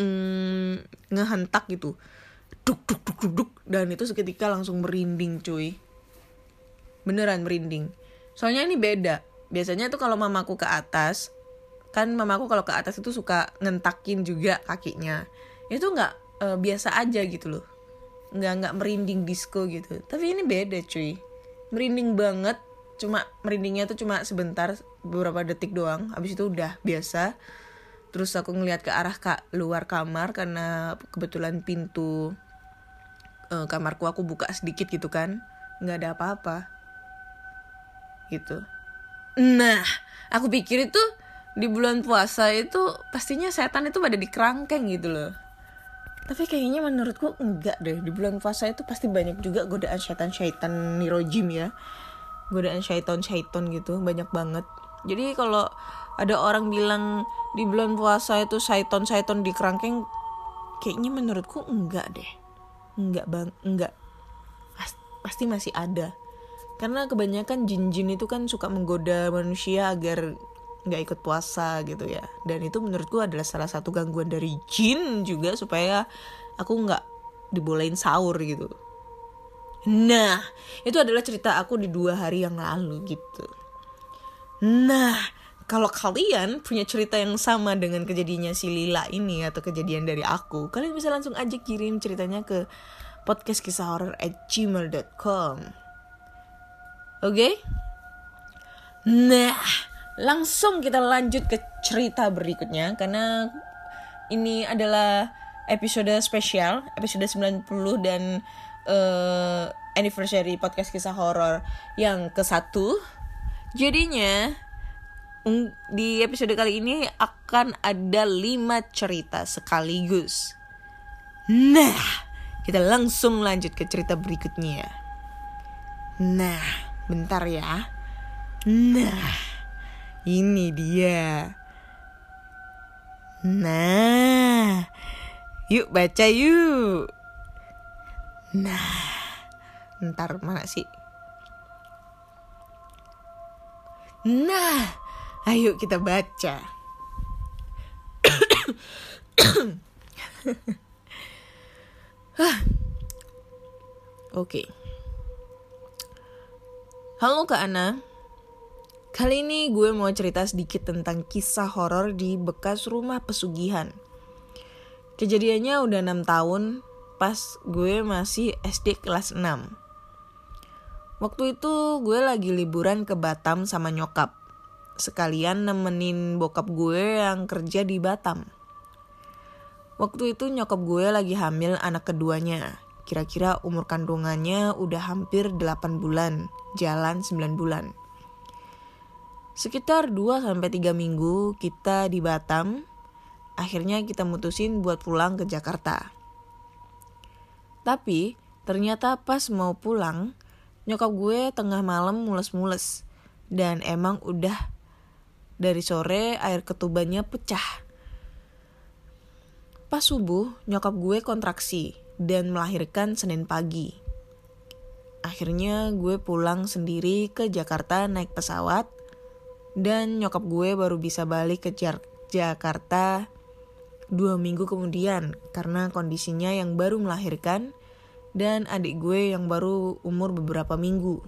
mm, ngehentak gitu. Duk duk duk duk duk. Dan itu seketika langsung merinding cuy. Beneran merinding. Soalnya ini beda. Biasanya tuh kalau mamaku ke atas kan mamaku kalau ke atas itu suka ngentakin juga kakinya. Itu nggak eh, biasa aja gitu loh. Nggak nggak merinding disco gitu. Tapi ini beda cuy. Merinding banget. Cuma merindingnya tuh cuma sebentar beberapa detik doang. Habis itu udah biasa terus aku ngeliat ke arah kak luar kamar karena kebetulan pintu eh, kamarku aku buka sedikit gitu kan. Nggak ada apa-apa. Gitu. Nah aku pikir itu di bulan puasa itu pastinya setan itu pada di kerangkeng gitu loh. Tapi kayaknya menurutku enggak deh. Di bulan puasa itu pasti banyak juga godaan syaitan-syaitan nirojim ya. Godaan syaiton-syaiton gitu banyak banget jadi kalau ada orang bilang di bulan puasa itu syaiton-syaiton di kerangkeng kayaknya menurutku enggak deh. Enggak bang enggak. Pas- pasti masih ada. Karena kebanyakan jin-jin itu kan suka menggoda manusia agar nggak ikut puasa gitu ya. Dan itu menurutku adalah salah satu gangguan dari jin juga supaya aku nggak dibolehin sahur gitu. Nah itu adalah cerita aku di dua hari yang lalu gitu nah kalau kalian punya cerita yang sama dengan kejadiannya si Lila ini atau kejadian dari aku kalian bisa langsung aja kirim ceritanya ke podcast kisah horor at gmail.com Oke? Nah, langsung kita lanjut ke cerita berikutnya karena ini adalah episode spesial, episode 90 dan eh, anniversary podcast kisah horor yang ke satu. Jadinya di episode kali ini akan ada 5 cerita sekaligus. Nah, kita langsung lanjut ke cerita berikutnya. Nah, bentar ya. Nah, ini dia. Nah, yuk baca yuk. Nah, ntar mana sih? Nah, ayo kita baca. Oke. Halo Kak Ana. Kali ini gue mau cerita sedikit tentang kisah horor di bekas rumah pesugihan. Kejadiannya udah 6 tahun pas gue masih SD kelas 6. Waktu itu gue lagi liburan ke Batam sama nyokap. Sekalian nemenin bokap gue yang kerja di Batam. Waktu itu nyokap gue lagi hamil anak keduanya. Kira-kira umur kandungannya udah hampir 8 bulan, jalan 9 bulan. Sekitar 2-3 minggu kita di Batam, akhirnya kita mutusin buat pulang ke Jakarta. Tapi ternyata pas mau pulang, nyokap gue tengah malam mules-mules. Dan emang udah dari sore air ketubannya pecah. Pas subuh, nyokap gue kontraksi dan melahirkan Senin pagi. akhirnya gue pulang sendiri ke Jakarta naik pesawat dan nyokap gue baru bisa balik ke Jakarta dua minggu kemudian karena kondisinya yang baru melahirkan dan adik gue yang baru umur beberapa minggu.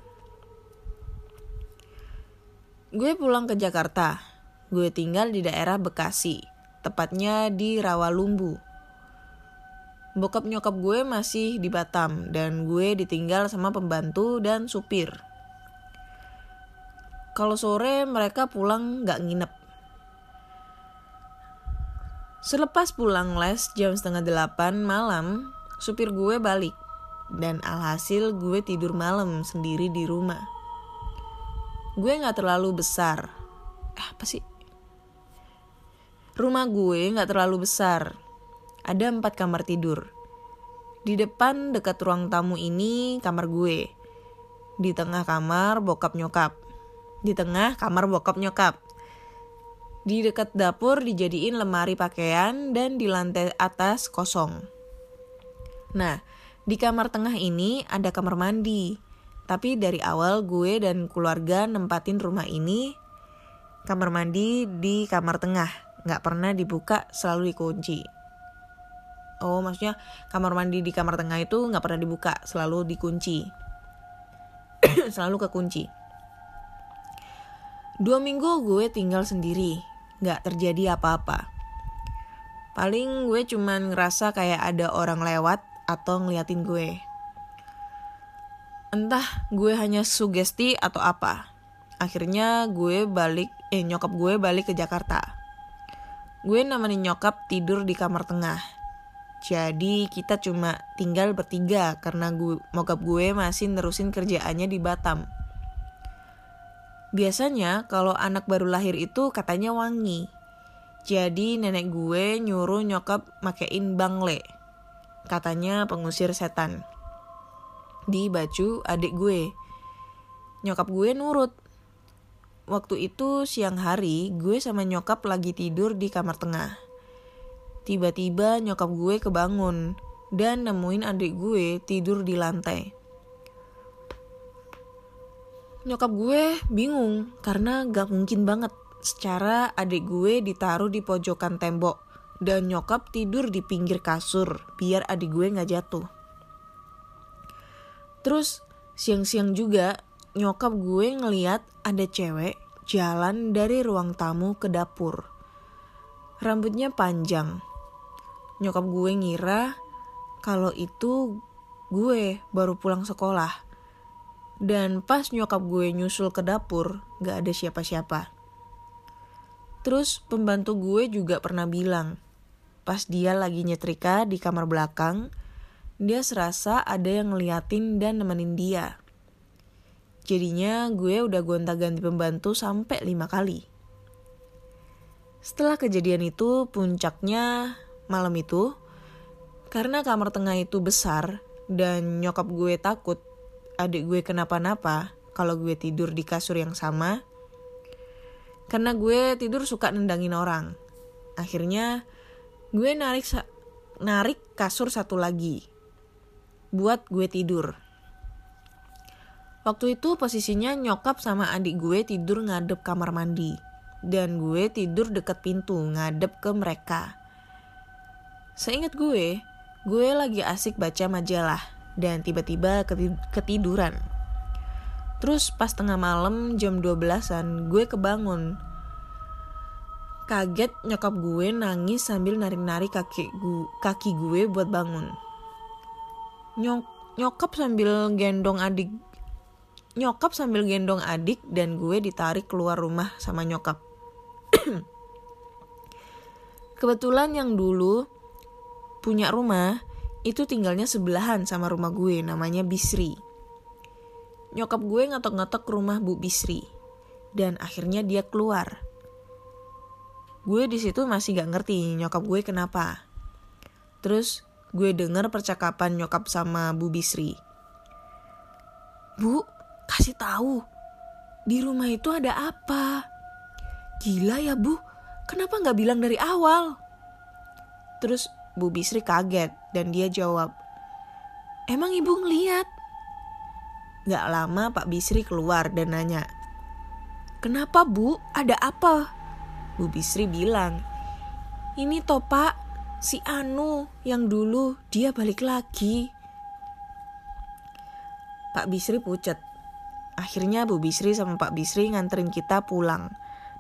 Gue pulang ke Jakarta. Gue tinggal di daerah Bekasi, tepatnya di Rawalumbu. Bokap nyokap gue masih di Batam dan gue ditinggal sama pembantu dan supir. Kalau sore mereka pulang gak nginep. Selepas pulang les jam setengah delapan malam, supir gue balik. Dan alhasil gue tidur malam sendiri di rumah. Gue gak terlalu besar. Eh, apa sih? Rumah gue gak terlalu besar. Ada empat kamar tidur. Di depan dekat ruang tamu ini kamar gue. Di tengah kamar bokap nyokap. Di tengah kamar bokap nyokap. Di dekat dapur dijadiin lemari pakaian dan di lantai atas kosong. Nah, di kamar tengah ini ada kamar mandi. Tapi dari awal gue dan keluarga nempatin rumah ini kamar mandi di kamar tengah. Nggak pernah dibuka, selalu dikunci. Oh, maksudnya kamar mandi di kamar tengah itu nggak pernah dibuka, selalu dikunci. selalu kekunci. Dua minggu gue tinggal sendiri, nggak terjadi apa-apa. Paling gue cuman ngerasa kayak ada orang lewat atau ngeliatin gue. Entah gue hanya sugesti atau apa. Akhirnya gue balik, eh nyokap gue balik ke Jakarta. Gue nemenin nyokap tidur di kamar tengah. Jadi kita cuma tinggal bertiga karena gue, mokap gue masih nerusin kerjaannya di Batam. Biasanya kalau anak baru lahir itu katanya wangi. Jadi nenek gue nyuruh nyokap makein bangle. Katanya pengusir setan. Di baju adik gue. Nyokap gue nurut. Waktu itu siang hari gue sama nyokap lagi tidur di kamar tengah. Tiba-tiba nyokap gue kebangun dan nemuin adik gue tidur di lantai. Nyokap gue bingung karena gak mungkin banget secara adik gue ditaruh di pojokan tembok dan nyokap tidur di pinggir kasur biar adik gue gak jatuh. Terus siang-siang juga nyokap gue ngeliat ada cewek jalan dari ruang tamu ke dapur. Rambutnya panjang. Nyokap gue ngira kalau itu gue baru pulang sekolah. Dan pas nyokap gue nyusul ke dapur, gak ada siapa-siapa. Terus pembantu gue juga pernah bilang, pas dia lagi nyetrika di kamar belakang, dia serasa ada yang ngeliatin dan nemenin dia. Jadinya gue udah gonta-ganti pembantu sampai lima kali. Setelah kejadian itu, puncaknya malam itu, karena kamar tengah itu besar dan nyokap gue takut adik gue kenapa-napa kalau gue tidur di kasur yang sama. Karena gue tidur suka nendangin orang. Akhirnya gue narik narik kasur satu lagi buat gue tidur. Waktu itu posisinya nyokap sama adik gue tidur ngadep kamar mandi. Dan gue tidur deket pintu ngadep ke mereka. Seingat gue, gue lagi asik baca majalah dan tiba-tiba ketiduran. Terus pas tengah malam jam 12-an gue kebangun. Kaget nyokap gue nangis sambil narik-narik kaki gue, kaki gue buat bangun. Nyok nyokap sambil gendong adik nyokap sambil gendong adik dan gue ditarik keluar rumah sama nyokap. Kebetulan yang dulu punya rumah itu tinggalnya sebelahan sama rumah gue namanya Bisri. Nyokap gue ngetok-ngetok rumah Bu Bisri dan akhirnya dia keluar. Gue di situ masih gak ngerti nyokap gue kenapa. Terus gue denger percakapan nyokap sama Bu Bisri. Bu, kasih tahu di rumah itu ada apa? Gila ya bu, kenapa nggak bilang dari awal? Terus Bu Bisri kaget dan dia jawab, emang ibu ngeliat? gak lama Pak Bisri keluar dan nanya, Kenapa bu? Ada apa? Bu Bisri bilang, Ini toh pak, si Anu yang dulu dia balik lagi. Pak Bisri pucet. Akhirnya Bu Bisri sama Pak Bisri nganterin kita pulang.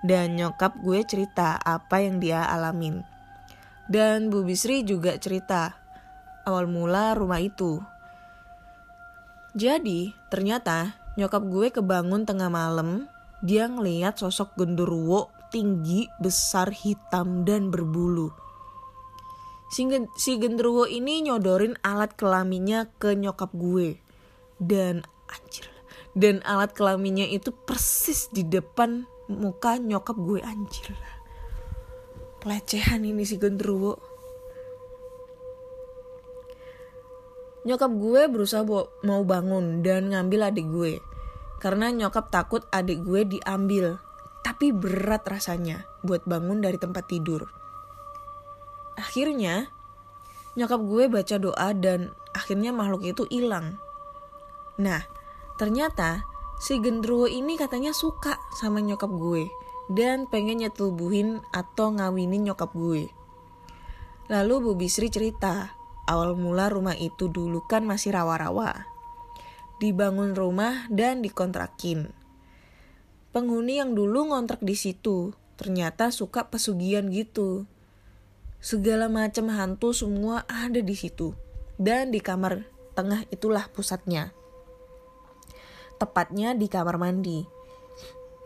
Dan nyokap gue cerita apa yang dia alamin. Dan Bu Bisri juga cerita awal mula rumah itu. Jadi ternyata nyokap gue kebangun tengah malam, dia ngeliat sosok genderuwo tinggi, besar, hitam, dan berbulu. Si, genderuwo ini nyodorin alat kelaminnya ke nyokap gue. Dan anjir, dan alat kelaminnya itu persis di depan muka nyokap gue anjir. Pelecehan ini si genderuwo. Nyokap gue berusaha mau bangun dan ngambil adik gue. Karena nyokap takut adik gue diambil. Tapi berat rasanya buat bangun dari tempat tidur. Akhirnya, nyokap gue baca doa dan akhirnya makhluk itu hilang. Nah, ternyata si gendruwo ini katanya suka sama nyokap gue dan pengen nyetubuhin atau ngawinin nyokap gue. Lalu Bu Bisri cerita Awal mula rumah itu dulu kan masih rawa-rawa. Dibangun rumah dan dikontrakin. Penghuni yang dulu ngontrak di situ ternyata suka pesugihan gitu. Segala macam hantu semua ada di situ. Dan di kamar tengah itulah pusatnya. Tepatnya di kamar mandi.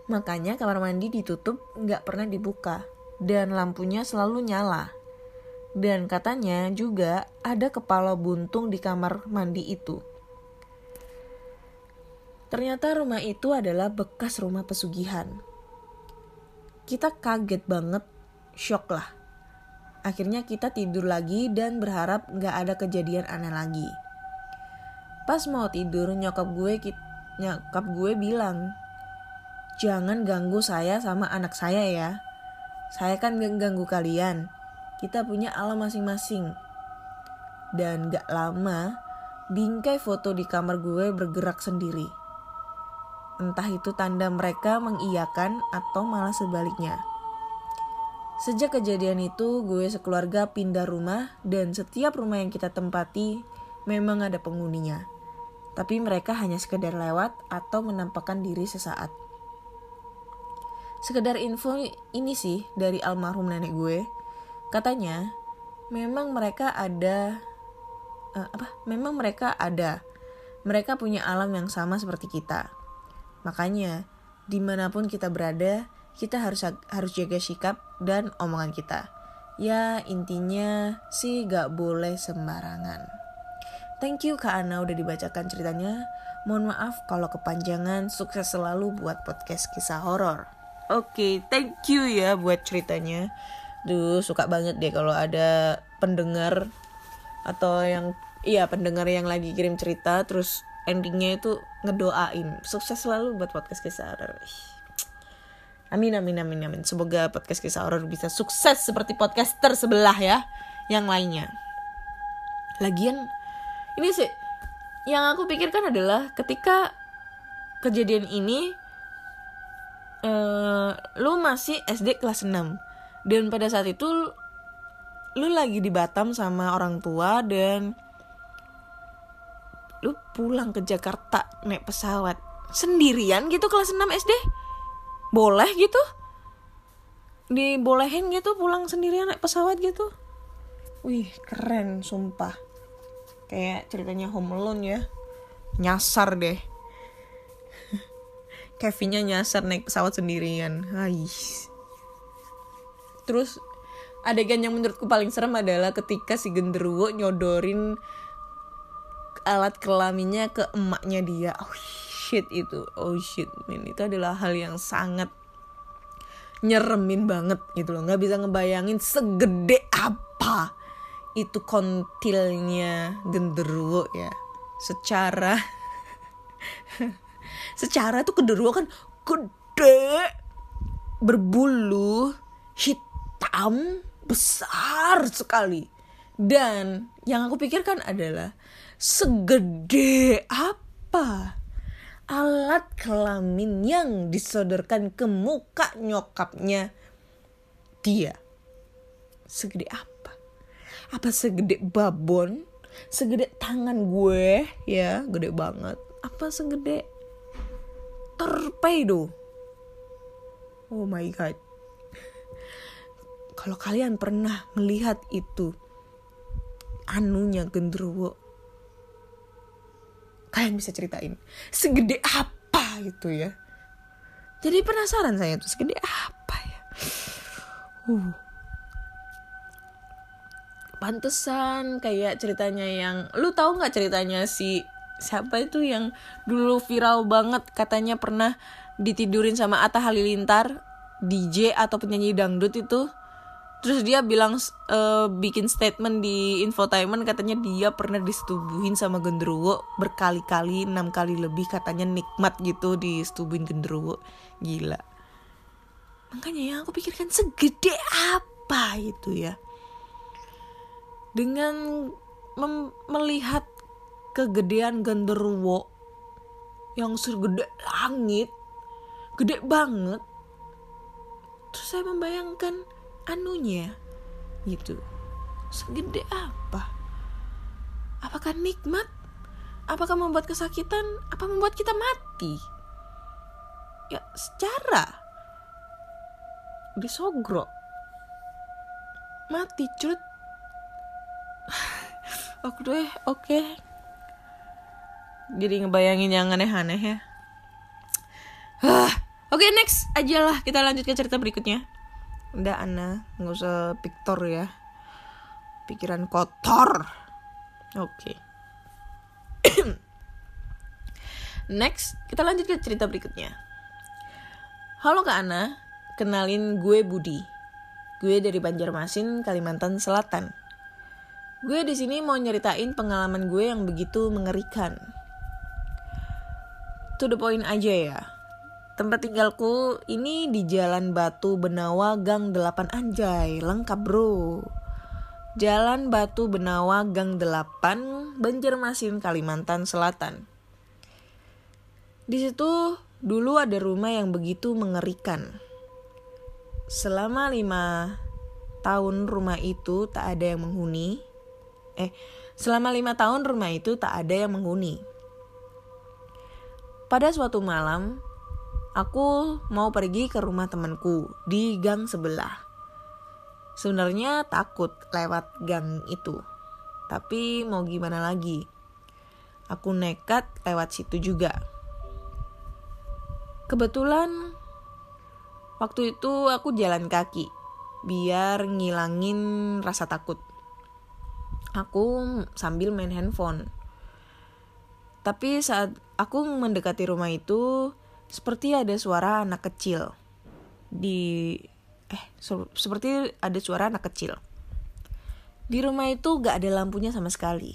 Makanya kamar mandi ditutup nggak pernah dibuka. Dan lampunya selalu nyala. Dan katanya juga ada kepala buntung di kamar mandi itu. Ternyata rumah itu adalah bekas rumah pesugihan. Kita kaget banget, shock lah. Akhirnya kita tidur lagi dan berharap gak ada kejadian aneh lagi. Pas mau tidur nyokap gue nyokap gue bilang, jangan ganggu saya sama anak saya ya. Saya kan gak ganggu kalian kita punya alam masing-masing. Dan gak lama, bingkai foto di kamar gue bergerak sendiri. Entah itu tanda mereka mengiyakan atau malah sebaliknya. Sejak kejadian itu, gue sekeluarga pindah rumah dan setiap rumah yang kita tempati memang ada penghuninya. Tapi mereka hanya sekedar lewat atau menampakkan diri sesaat. Sekedar info ini sih dari almarhum nenek gue Katanya, memang mereka ada uh, apa? Memang mereka ada. Mereka punya alam yang sama seperti kita. Makanya, di mana pun kita berada, kita harus harus jaga sikap dan omongan kita. Ya intinya sih gak boleh sembarangan. Thank you Kak Ana udah dibacakan ceritanya. Mohon maaf kalau kepanjangan. Sukses selalu buat podcast kisah horor. Oke, okay, thank you ya buat ceritanya. Duh, suka banget deh kalau ada pendengar atau yang iya pendengar yang lagi kirim cerita terus endingnya itu ngedoain sukses selalu buat podcast kisah horor. Amin amin amin amin. Semoga podcast kisah horor bisa sukses seperti podcaster sebelah ya yang lainnya. Lagian ini sih yang aku pikirkan adalah ketika kejadian ini uh, lu masih SD kelas 6 dan pada saat itu lu lagi di Batam sama orang tua dan pulang ke Jakarta naik pesawat. Sendirian gitu kelas 6 SD boleh gitu? Dibolehin gitu pulang sendirian naik pesawat gitu? Wih keren sumpah. Kayak ceritanya Home Alone ya. Nyasar deh. Kevinnya nyasar naik pesawat sendirian. Ais terus adegan yang menurutku paling serem adalah ketika si genderuwo nyodorin alat kelaminnya ke emaknya dia oh shit itu oh shit man. itu adalah hal yang sangat nyeremin banget gitu loh nggak bisa ngebayangin segede apa itu kontilnya genderuwo ya secara secara tuh genderuwo kan gede berbulu hit hitam besar sekali. Dan yang aku pikirkan adalah segede apa? Alat kelamin yang disodorkan ke muka nyokapnya. Dia segede apa? Apa segede babon? Segede tangan gue ya gede banget. Apa segede torpedo? Oh my god. Kalau kalian pernah melihat itu anunya genderuwo kalian bisa ceritain. Segede apa gitu ya. Jadi penasaran saya tuh segede apa ya? Uh. Pantesan kayak ceritanya yang lu tahu nggak ceritanya si siapa itu yang dulu viral banget katanya pernah ditidurin sama Atta Halilintar DJ atau penyanyi dangdut itu terus dia bilang uh, bikin statement di infotainment katanya dia pernah disetubuhin sama genderuwo berkali-kali enam kali lebih katanya nikmat gitu disetubuhin genderuwo gila. Makanya yang aku pikirkan segede apa itu ya? Dengan melihat kegedean genderuwo yang segede langit gede banget terus saya membayangkan anunya gitu. Segede apa? Apakah nikmat? Apakah membuat kesakitan? Apa membuat kita mati? Ya secara disogro. Mati cut. Oke deh oke. Jadi ngebayangin yang aneh-aneh ya. Oke okay, next aja lah kita lanjut ke cerita berikutnya udah Ana nggak usah piktor ya. Pikiran kotor. Oke. Okay. next kita lanjut ke cerita berikutnya. Halo kak Ana kenalin gue Budi. Gue dari Banjarmasin Kalimantan Selatan. Gue di sini mau nyeritain pengalaman gue yang begitu mengerikan. To the point aja ya. Tempat tinggalku ini di Jalan Batu Benawa Gang 8 Anjay, lengkap bro. Jalan Batu Benawa Gang 8, Banjarmasin, Kalimantan Selatan. Di situ dulu ada rumah yang begitu mengerikan. Selama lima tahun rumah itu tak ada yang menghuni, eh selama lima tahun rumah itu tak ada yang menghuni. Pada suatu malam, aku mau pergi ke rumah temanku di gang sebelah. Sebenarnya takut lewat gang itu, tapi mau gimana lagi? Aku nekat lewat situ juga. Kebetulan waktu itu aku jalan kaki biar ngilangin rasa takut aku sambil main handphone. Tapi saat aku mendekati rumah itu, seperti ada suara anak kecil. Di eh seperti ada suara anak kecil. Di rumah itu gak ada lampunya sama sekali.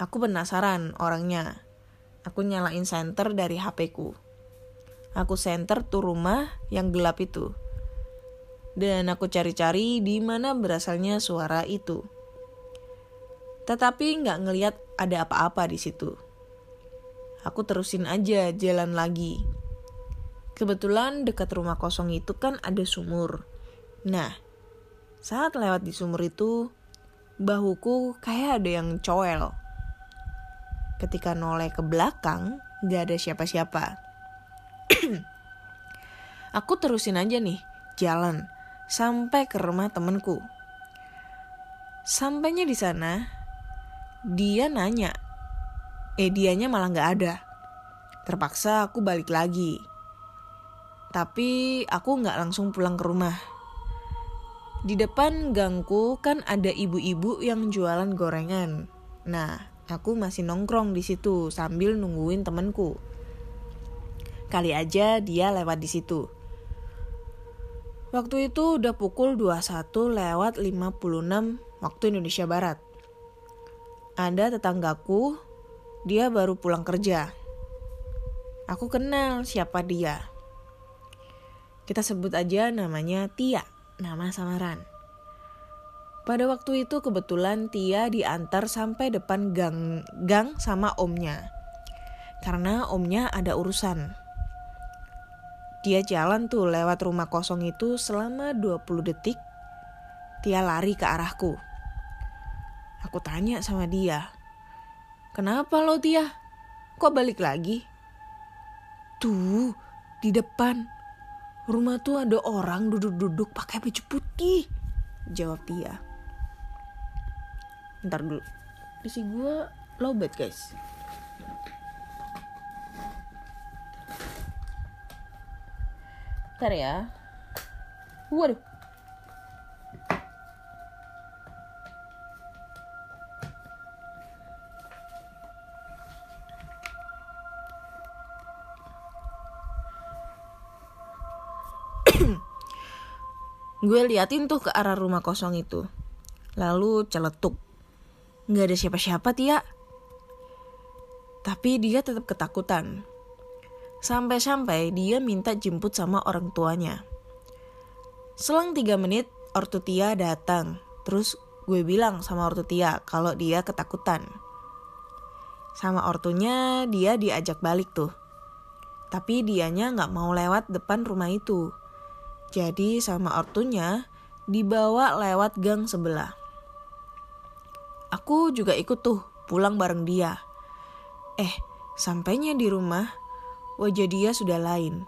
Aku penasaran orangnya. Aku nyalain senter dari HP ku. Aku senter tuh rumah yang gelap itu. Dan aku cari-cari di mana berasalnya suara itu tetapi nggak ngeliat ada apa-apa di situ. Aku terusin aja jalan lagi. Kebetulan dekat rumah kosong itu kan ada sumur. Nah, saat lewat di sumur itu, bahuku kayak ada yang coel. Ketika noleh ke belakang, gak ada siapa-siapa. Aku terusin aja nih, jalan sampai ke rumah temenku. Sampainya di sana, dia nanya eh malah nggak ada. Terpaksa aku balik lagi. Tapi aku nggak langsung pulang ke rumah. Di depan gangku kan ada ibu-ibu yang jualan gorengan. Nah aku masih nongkrong di situ sambil nungguin temanku. Kali aja dia lewat di situ. Waktu itu udah pukul 21 lewat 56 waktu Indonesia Barat. Ada tetanggaku, dia baru pulang kerja. Aku kenal siapa dia. Kita sebut aja namanya Tia, nama samaran. Pada waktu itu kebetulan Tia diantar sampai depan gang gang sama omnya. karena omnya ada urusan. Dia jalan tuh lewat rumah kosong itu selama 20 detik. Dia lari ke arahku. Aku tanya sama dia, Kenapa lo Tia? Kok balik lagi? Tuh, di depan. Rumah tuh ada orang duduk-duduk pakai baju putih. Jawab Tia. Ntar dulu. Isi gue lowbat guys. Ntar ya. Waduh. Gue liatin tuh ke arah rumah kosong itu. Lalu celetuk. Gak ada siapa-siapa Tia. Tapi dia tetap ketakutan. Sampai-sampai dia minta jemput sama orang tuanya. Selang tiga menit, ortu Tia datang. Terus gue bilang sama ortu Tia kalau dia ketakutan. Sama ortunya dia diajak balik tuh. Tapi dianya gak mau lewat depan rumah itu. Jadi sama ortunya dibawa lewat gang sebelah. Aku juga ikut tuh pulang bareng dia. Eh, sampainya di rumah, wajah dia sudah lain.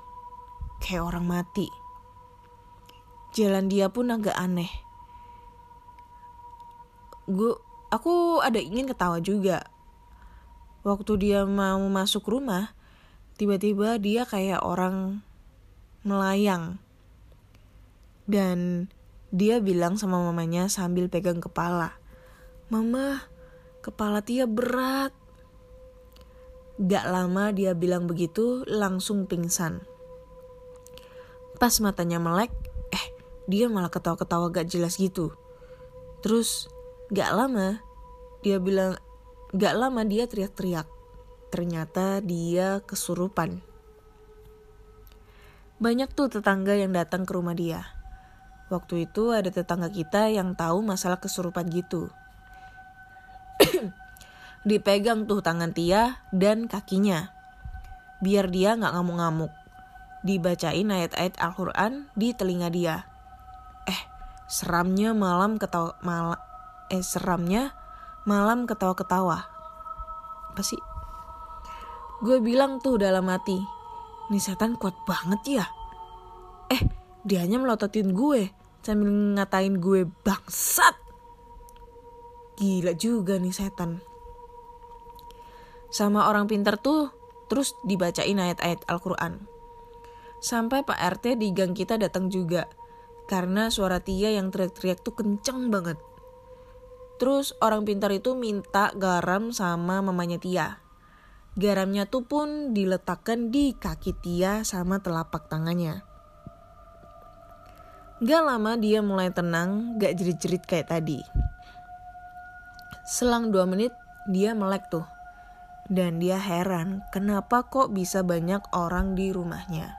Kayak orang mati. Jalan dia pun agak aneh. Gue, aku ada ingin ketawa juga. Waktu dia mau masuk rumah, tiba-tiba dia kayak orang melayang dan dia bilang sama mamanya sambil pegang kepala. Mama, kepala Tia berat. Gak lama dia bilang begitu langsung pingsan. Pas matanya melek, eh dia malah ketawa-ketawa gak jelas gitu. Terus gak lama dia bilang, gak lama dia teriak-teriak. Ternyata dia kesurupan. Banyak tuh tetangga yang datang ke rumah dia Waktu itu ada tetangga kita yang tahu masalah kesurupan gitu. Dipegang tuh tangan Tia dan kakinya. Biar dia nggak ngamuk-ngamuk. Dibacain ayat-ayat Al-Quran di telinga dia. Eh, seramnya malam ketawa... Mal, eh, seramnya malam ketawa-ketawa. Apa sih? Gue bilang tuh dalam hati, ini setan kuat banget ya. Eh, dianya melototin gue sambil ngatain gue bangsat. Gila juga nih setan. Sama orang pintar tuh terus dibacain ayat-ayat Al-Quran. Sampai Pak RT di gang kita datang juga. Karena suara Tia yang teriak-teriak tuh kenceng banget. Terus orang pintar itu minta garam sama mamanya Tia. Garamnya tuh pun diletakkan di kaki Tia sama telapak tangannya. Gak lama dia mulai tenang, gak jerit-jerit kayak tadi. Selang dua menit, dia melek tuh. Dan dia heran, kenapa kok bisa banyak orang di rumahnya.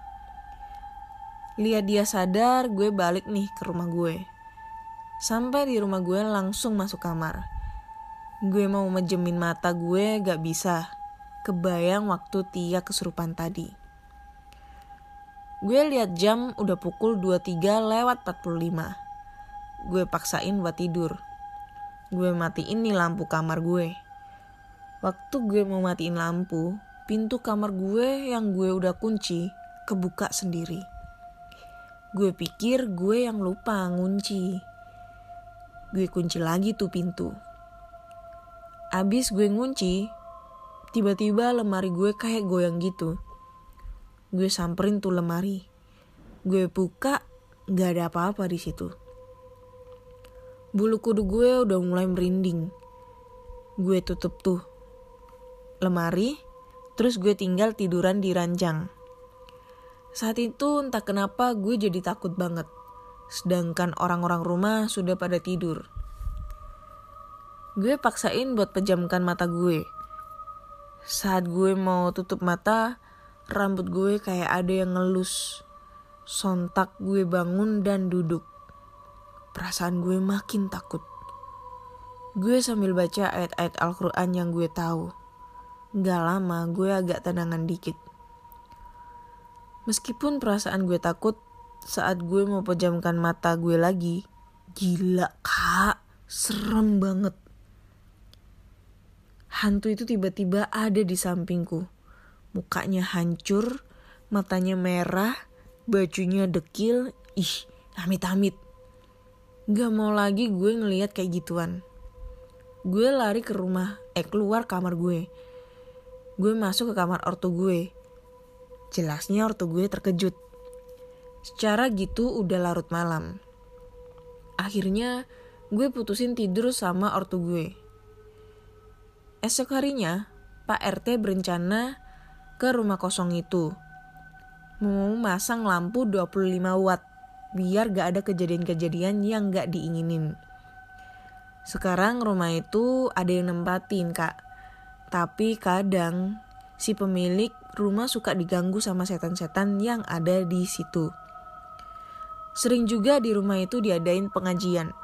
Lihat dia sadar, gue balik nih ke rumah gue. Sampai di rumah gue langsung masuk kamar. Gue mau mejemin mata gue gak bisa. Kebayang waktu Tia kesurupan tadi. Gue lihat jam udah pukul 23 lewat 45. Gue paksain buat tidur. Gue matiin nih lampu kamar gue. Waktu gue mau matiin lampu, pintu kamar gue yang gue udah kunci kebuka sendiri. Gue pikir gue yang lupa ngunci. Gue kunci lagi tuh pintu. Abis gue ngunci, tiba-tiba lemari gue kayak goyang gitu gue samperin tuh lemari. Gue buka gak ada apa-apa di situ. Bulu kudu gue udah mulai merinding. Gue tutup tuh lemari terus gue tinggal tiduran di ranjang. Saat itu entah kenapa gue jadi takut banget. Sedangkan orang-orang rumah sudah pada tidur. Gue paksain buat pejamkan mata gue. Saat gue mau tutup mata Rambut gue kayak ada yang ngelus. Sontak gue bangun dan duduk. Perasaan gue makin takut. Gue sambil baca ayat-ayat Al-Quran yang gue tahu. Gak lama gue agak tenangan dikit. Meskipun perasaan gue takut saat gue mau pejamkan mata gue lagi. Gila kak, serem banget. Hantu itu tiba-tiba ada di sampingku. Mukanya hancur, matanya merah, bajunya dekil. Ih, amit-amit. Gak mau lagi gue ngeliat kayak gituan. Gue lari ke rumah, eh keluar kamar gue. Gue masuk ke kamar ortu gue. Jelasnya ortu gue terkejut. Secara gitu udah larut malam. Akhirnya gue putusin tidur sama ortu gue. Esok harinya, Pak RT berencana ke rumah kosong itu. Mau masang lampu 25 watt biar gak ada kejadian-kejadian yang gak diinginin. Sekarang rumah itu ada yang nempatin kak. Tapi kadang si pemilik rumah suka diganggu sama setan-setan yang ada di situ. Sering juga di rumah itu diadain pengajian.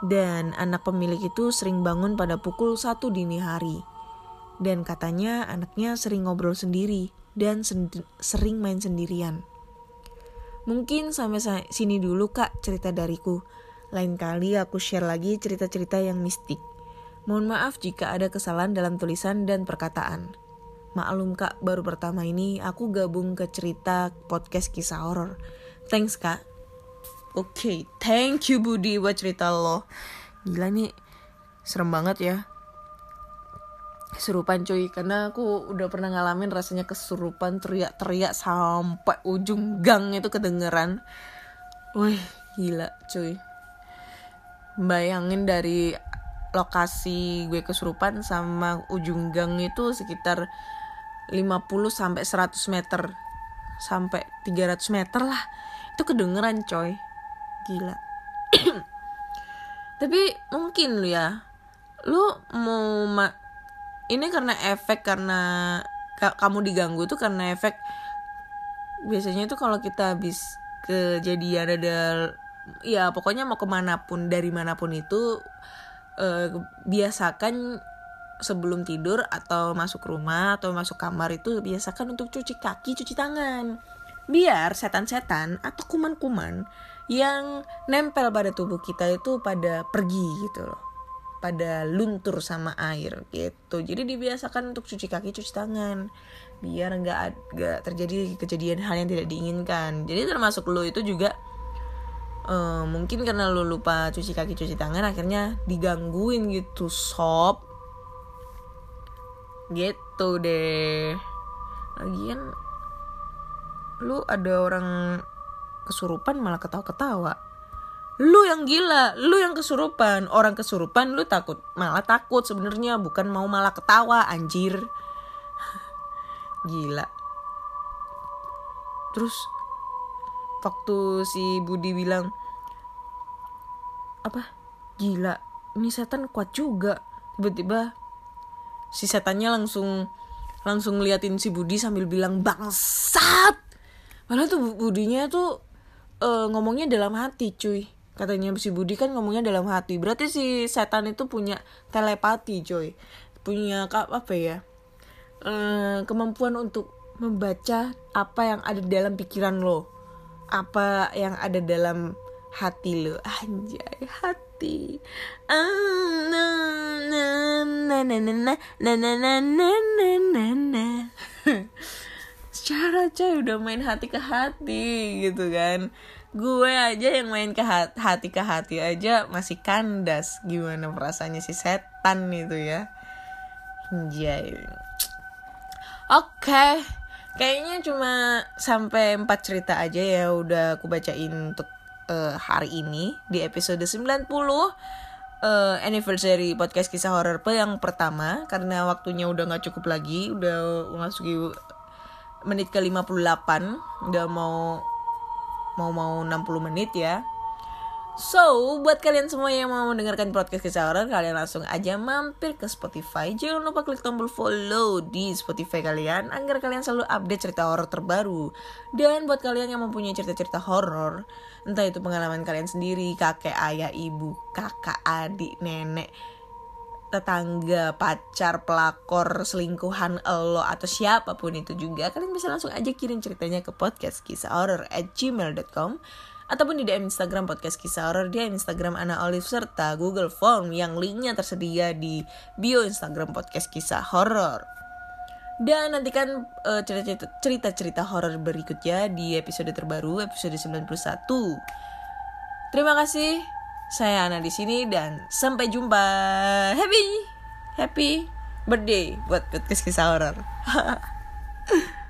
Dan anak pemilik itu sering bangun pada pukul 1 dini hari. Dan katanya anaknya sering ngobrol sendiri dan sendi- sering main sendirian. Mungkin sampai sini dulu kak cerita dariku. Lain kali aku share lagi cerita-cerita yang mistik. Mohon maaf jika ada kesalahan dalam tulisan dan perkataan. Maklum kak, baru pertama ini aku gabung ke cerita podcast kisah horor. Thanks kak. Oke, okay, thank you Budi buat cerita lo. Gila nih, serem banget ya. Kesurupan cuy, karena aku udah pernah ngalamin rasanya kesurupan teriak-teriak sampai ujung gang itu kedengeran. Wih, gila cuy. Bayangin dari lokasi gue kesurupan sama ujung gang itu sekitar 50 sampai 100 meter sampai 300 meter lah. Itu kedengeran coy gila tapi mungkin lu ya lu mau ma ini karena efek karena ka kamu diganggu tuh karena efek biasanya tuh kalau kita habis kejadian ada ya pokoknya mau ke mana pun dari mana pun itu eh, biasakan sebelum tidur atau masuk rumah atau masuk kamar itu biasakan untuk cuci kaki cuci tangan. Biar setan-setan atau kuman-kuman yang nempel pada tubuh kita itu pada pergi gitu loh pada luntur sama air gitu. Jadi dibiasakan untuk cuci kaki cuci tangan biar nggak nggak terjadi kejadian hal yang tidak diinginkan. Jadi termasuk lo itu juga uh, mungkin karena lo lupa cuci kaki cuci tangan akhirnya digangguin gitu sob. Gitu deh. Lagian lu ada orang kesurupan malah ketawa-ketawa. Lu yang gila, lu yang kesurupan. Orang kesurupan lu takut, malah takut sebenarnya bukan mau malah ketawa anjir. Gila. Terus waktu si Budi bilang apa? Gila, ini setan kuat juga. Tiba-tiba si setannya langsung langsung ngeliatin si Budi sambil bilang bangsat. Padahal tuh Budinya tuh uh, ngomongnya dalam hati cuy katanya si Budi kan ngomongnya dalam hati berarti si setan itu punya telepati cuy punya apa ya uh, kemampuan untuk membaca apa yang ada dalam pikiran lo apa yang ada dalam hati lo anjay hati secara coy udah main hati ke hati gitu kan gue aja yang main ke hati ke hati aja masih kandas. Gimana perasaannya si setan itu ya? Anjay. Oke okay. Kayaknya cuma sampai 4 cerita aja ya udah aku bacain untuk uh, hari ini di episode 90 uh, anniversary podcast kisah horor yang pertama. Karena waktunya udah nggak cukup lagi udah masuki menit ke 58 udah mau mau mau 60 menit ya So, buat kalian semua yang mau mendengarkan podcast horor, kalian langsung aja mampir ke Spotify. Jangan lupa klik tombol follow di Spotify kalian agar kalian selalu update cerita horor terbaru. Dan buat kalian yang mempunyai cerita-cerita horor, entah itu pengalaman kalian sendiri, kakek, ayah, ibu, kakak, adik, nenek, tetangga, pacar, pelakor, selingkuhan lo atau siapa pun itu juga kalian bisa langsung aja kirim ceritanya ke podcast kisah horror at gmail.com ataupun di DM Instagram podcast kisah horror di Instagram Ana Olive serta Google Form yang linknya tersedia di bio Instagram podcast kisah horror. Dan nantikan uh, cerita-cerita horror berikutnya di episode terbaru episode 91. Terima kasih. Saya Ana di sini dan sampai jumpa. Happy happy birthday buat podcast kisah horor.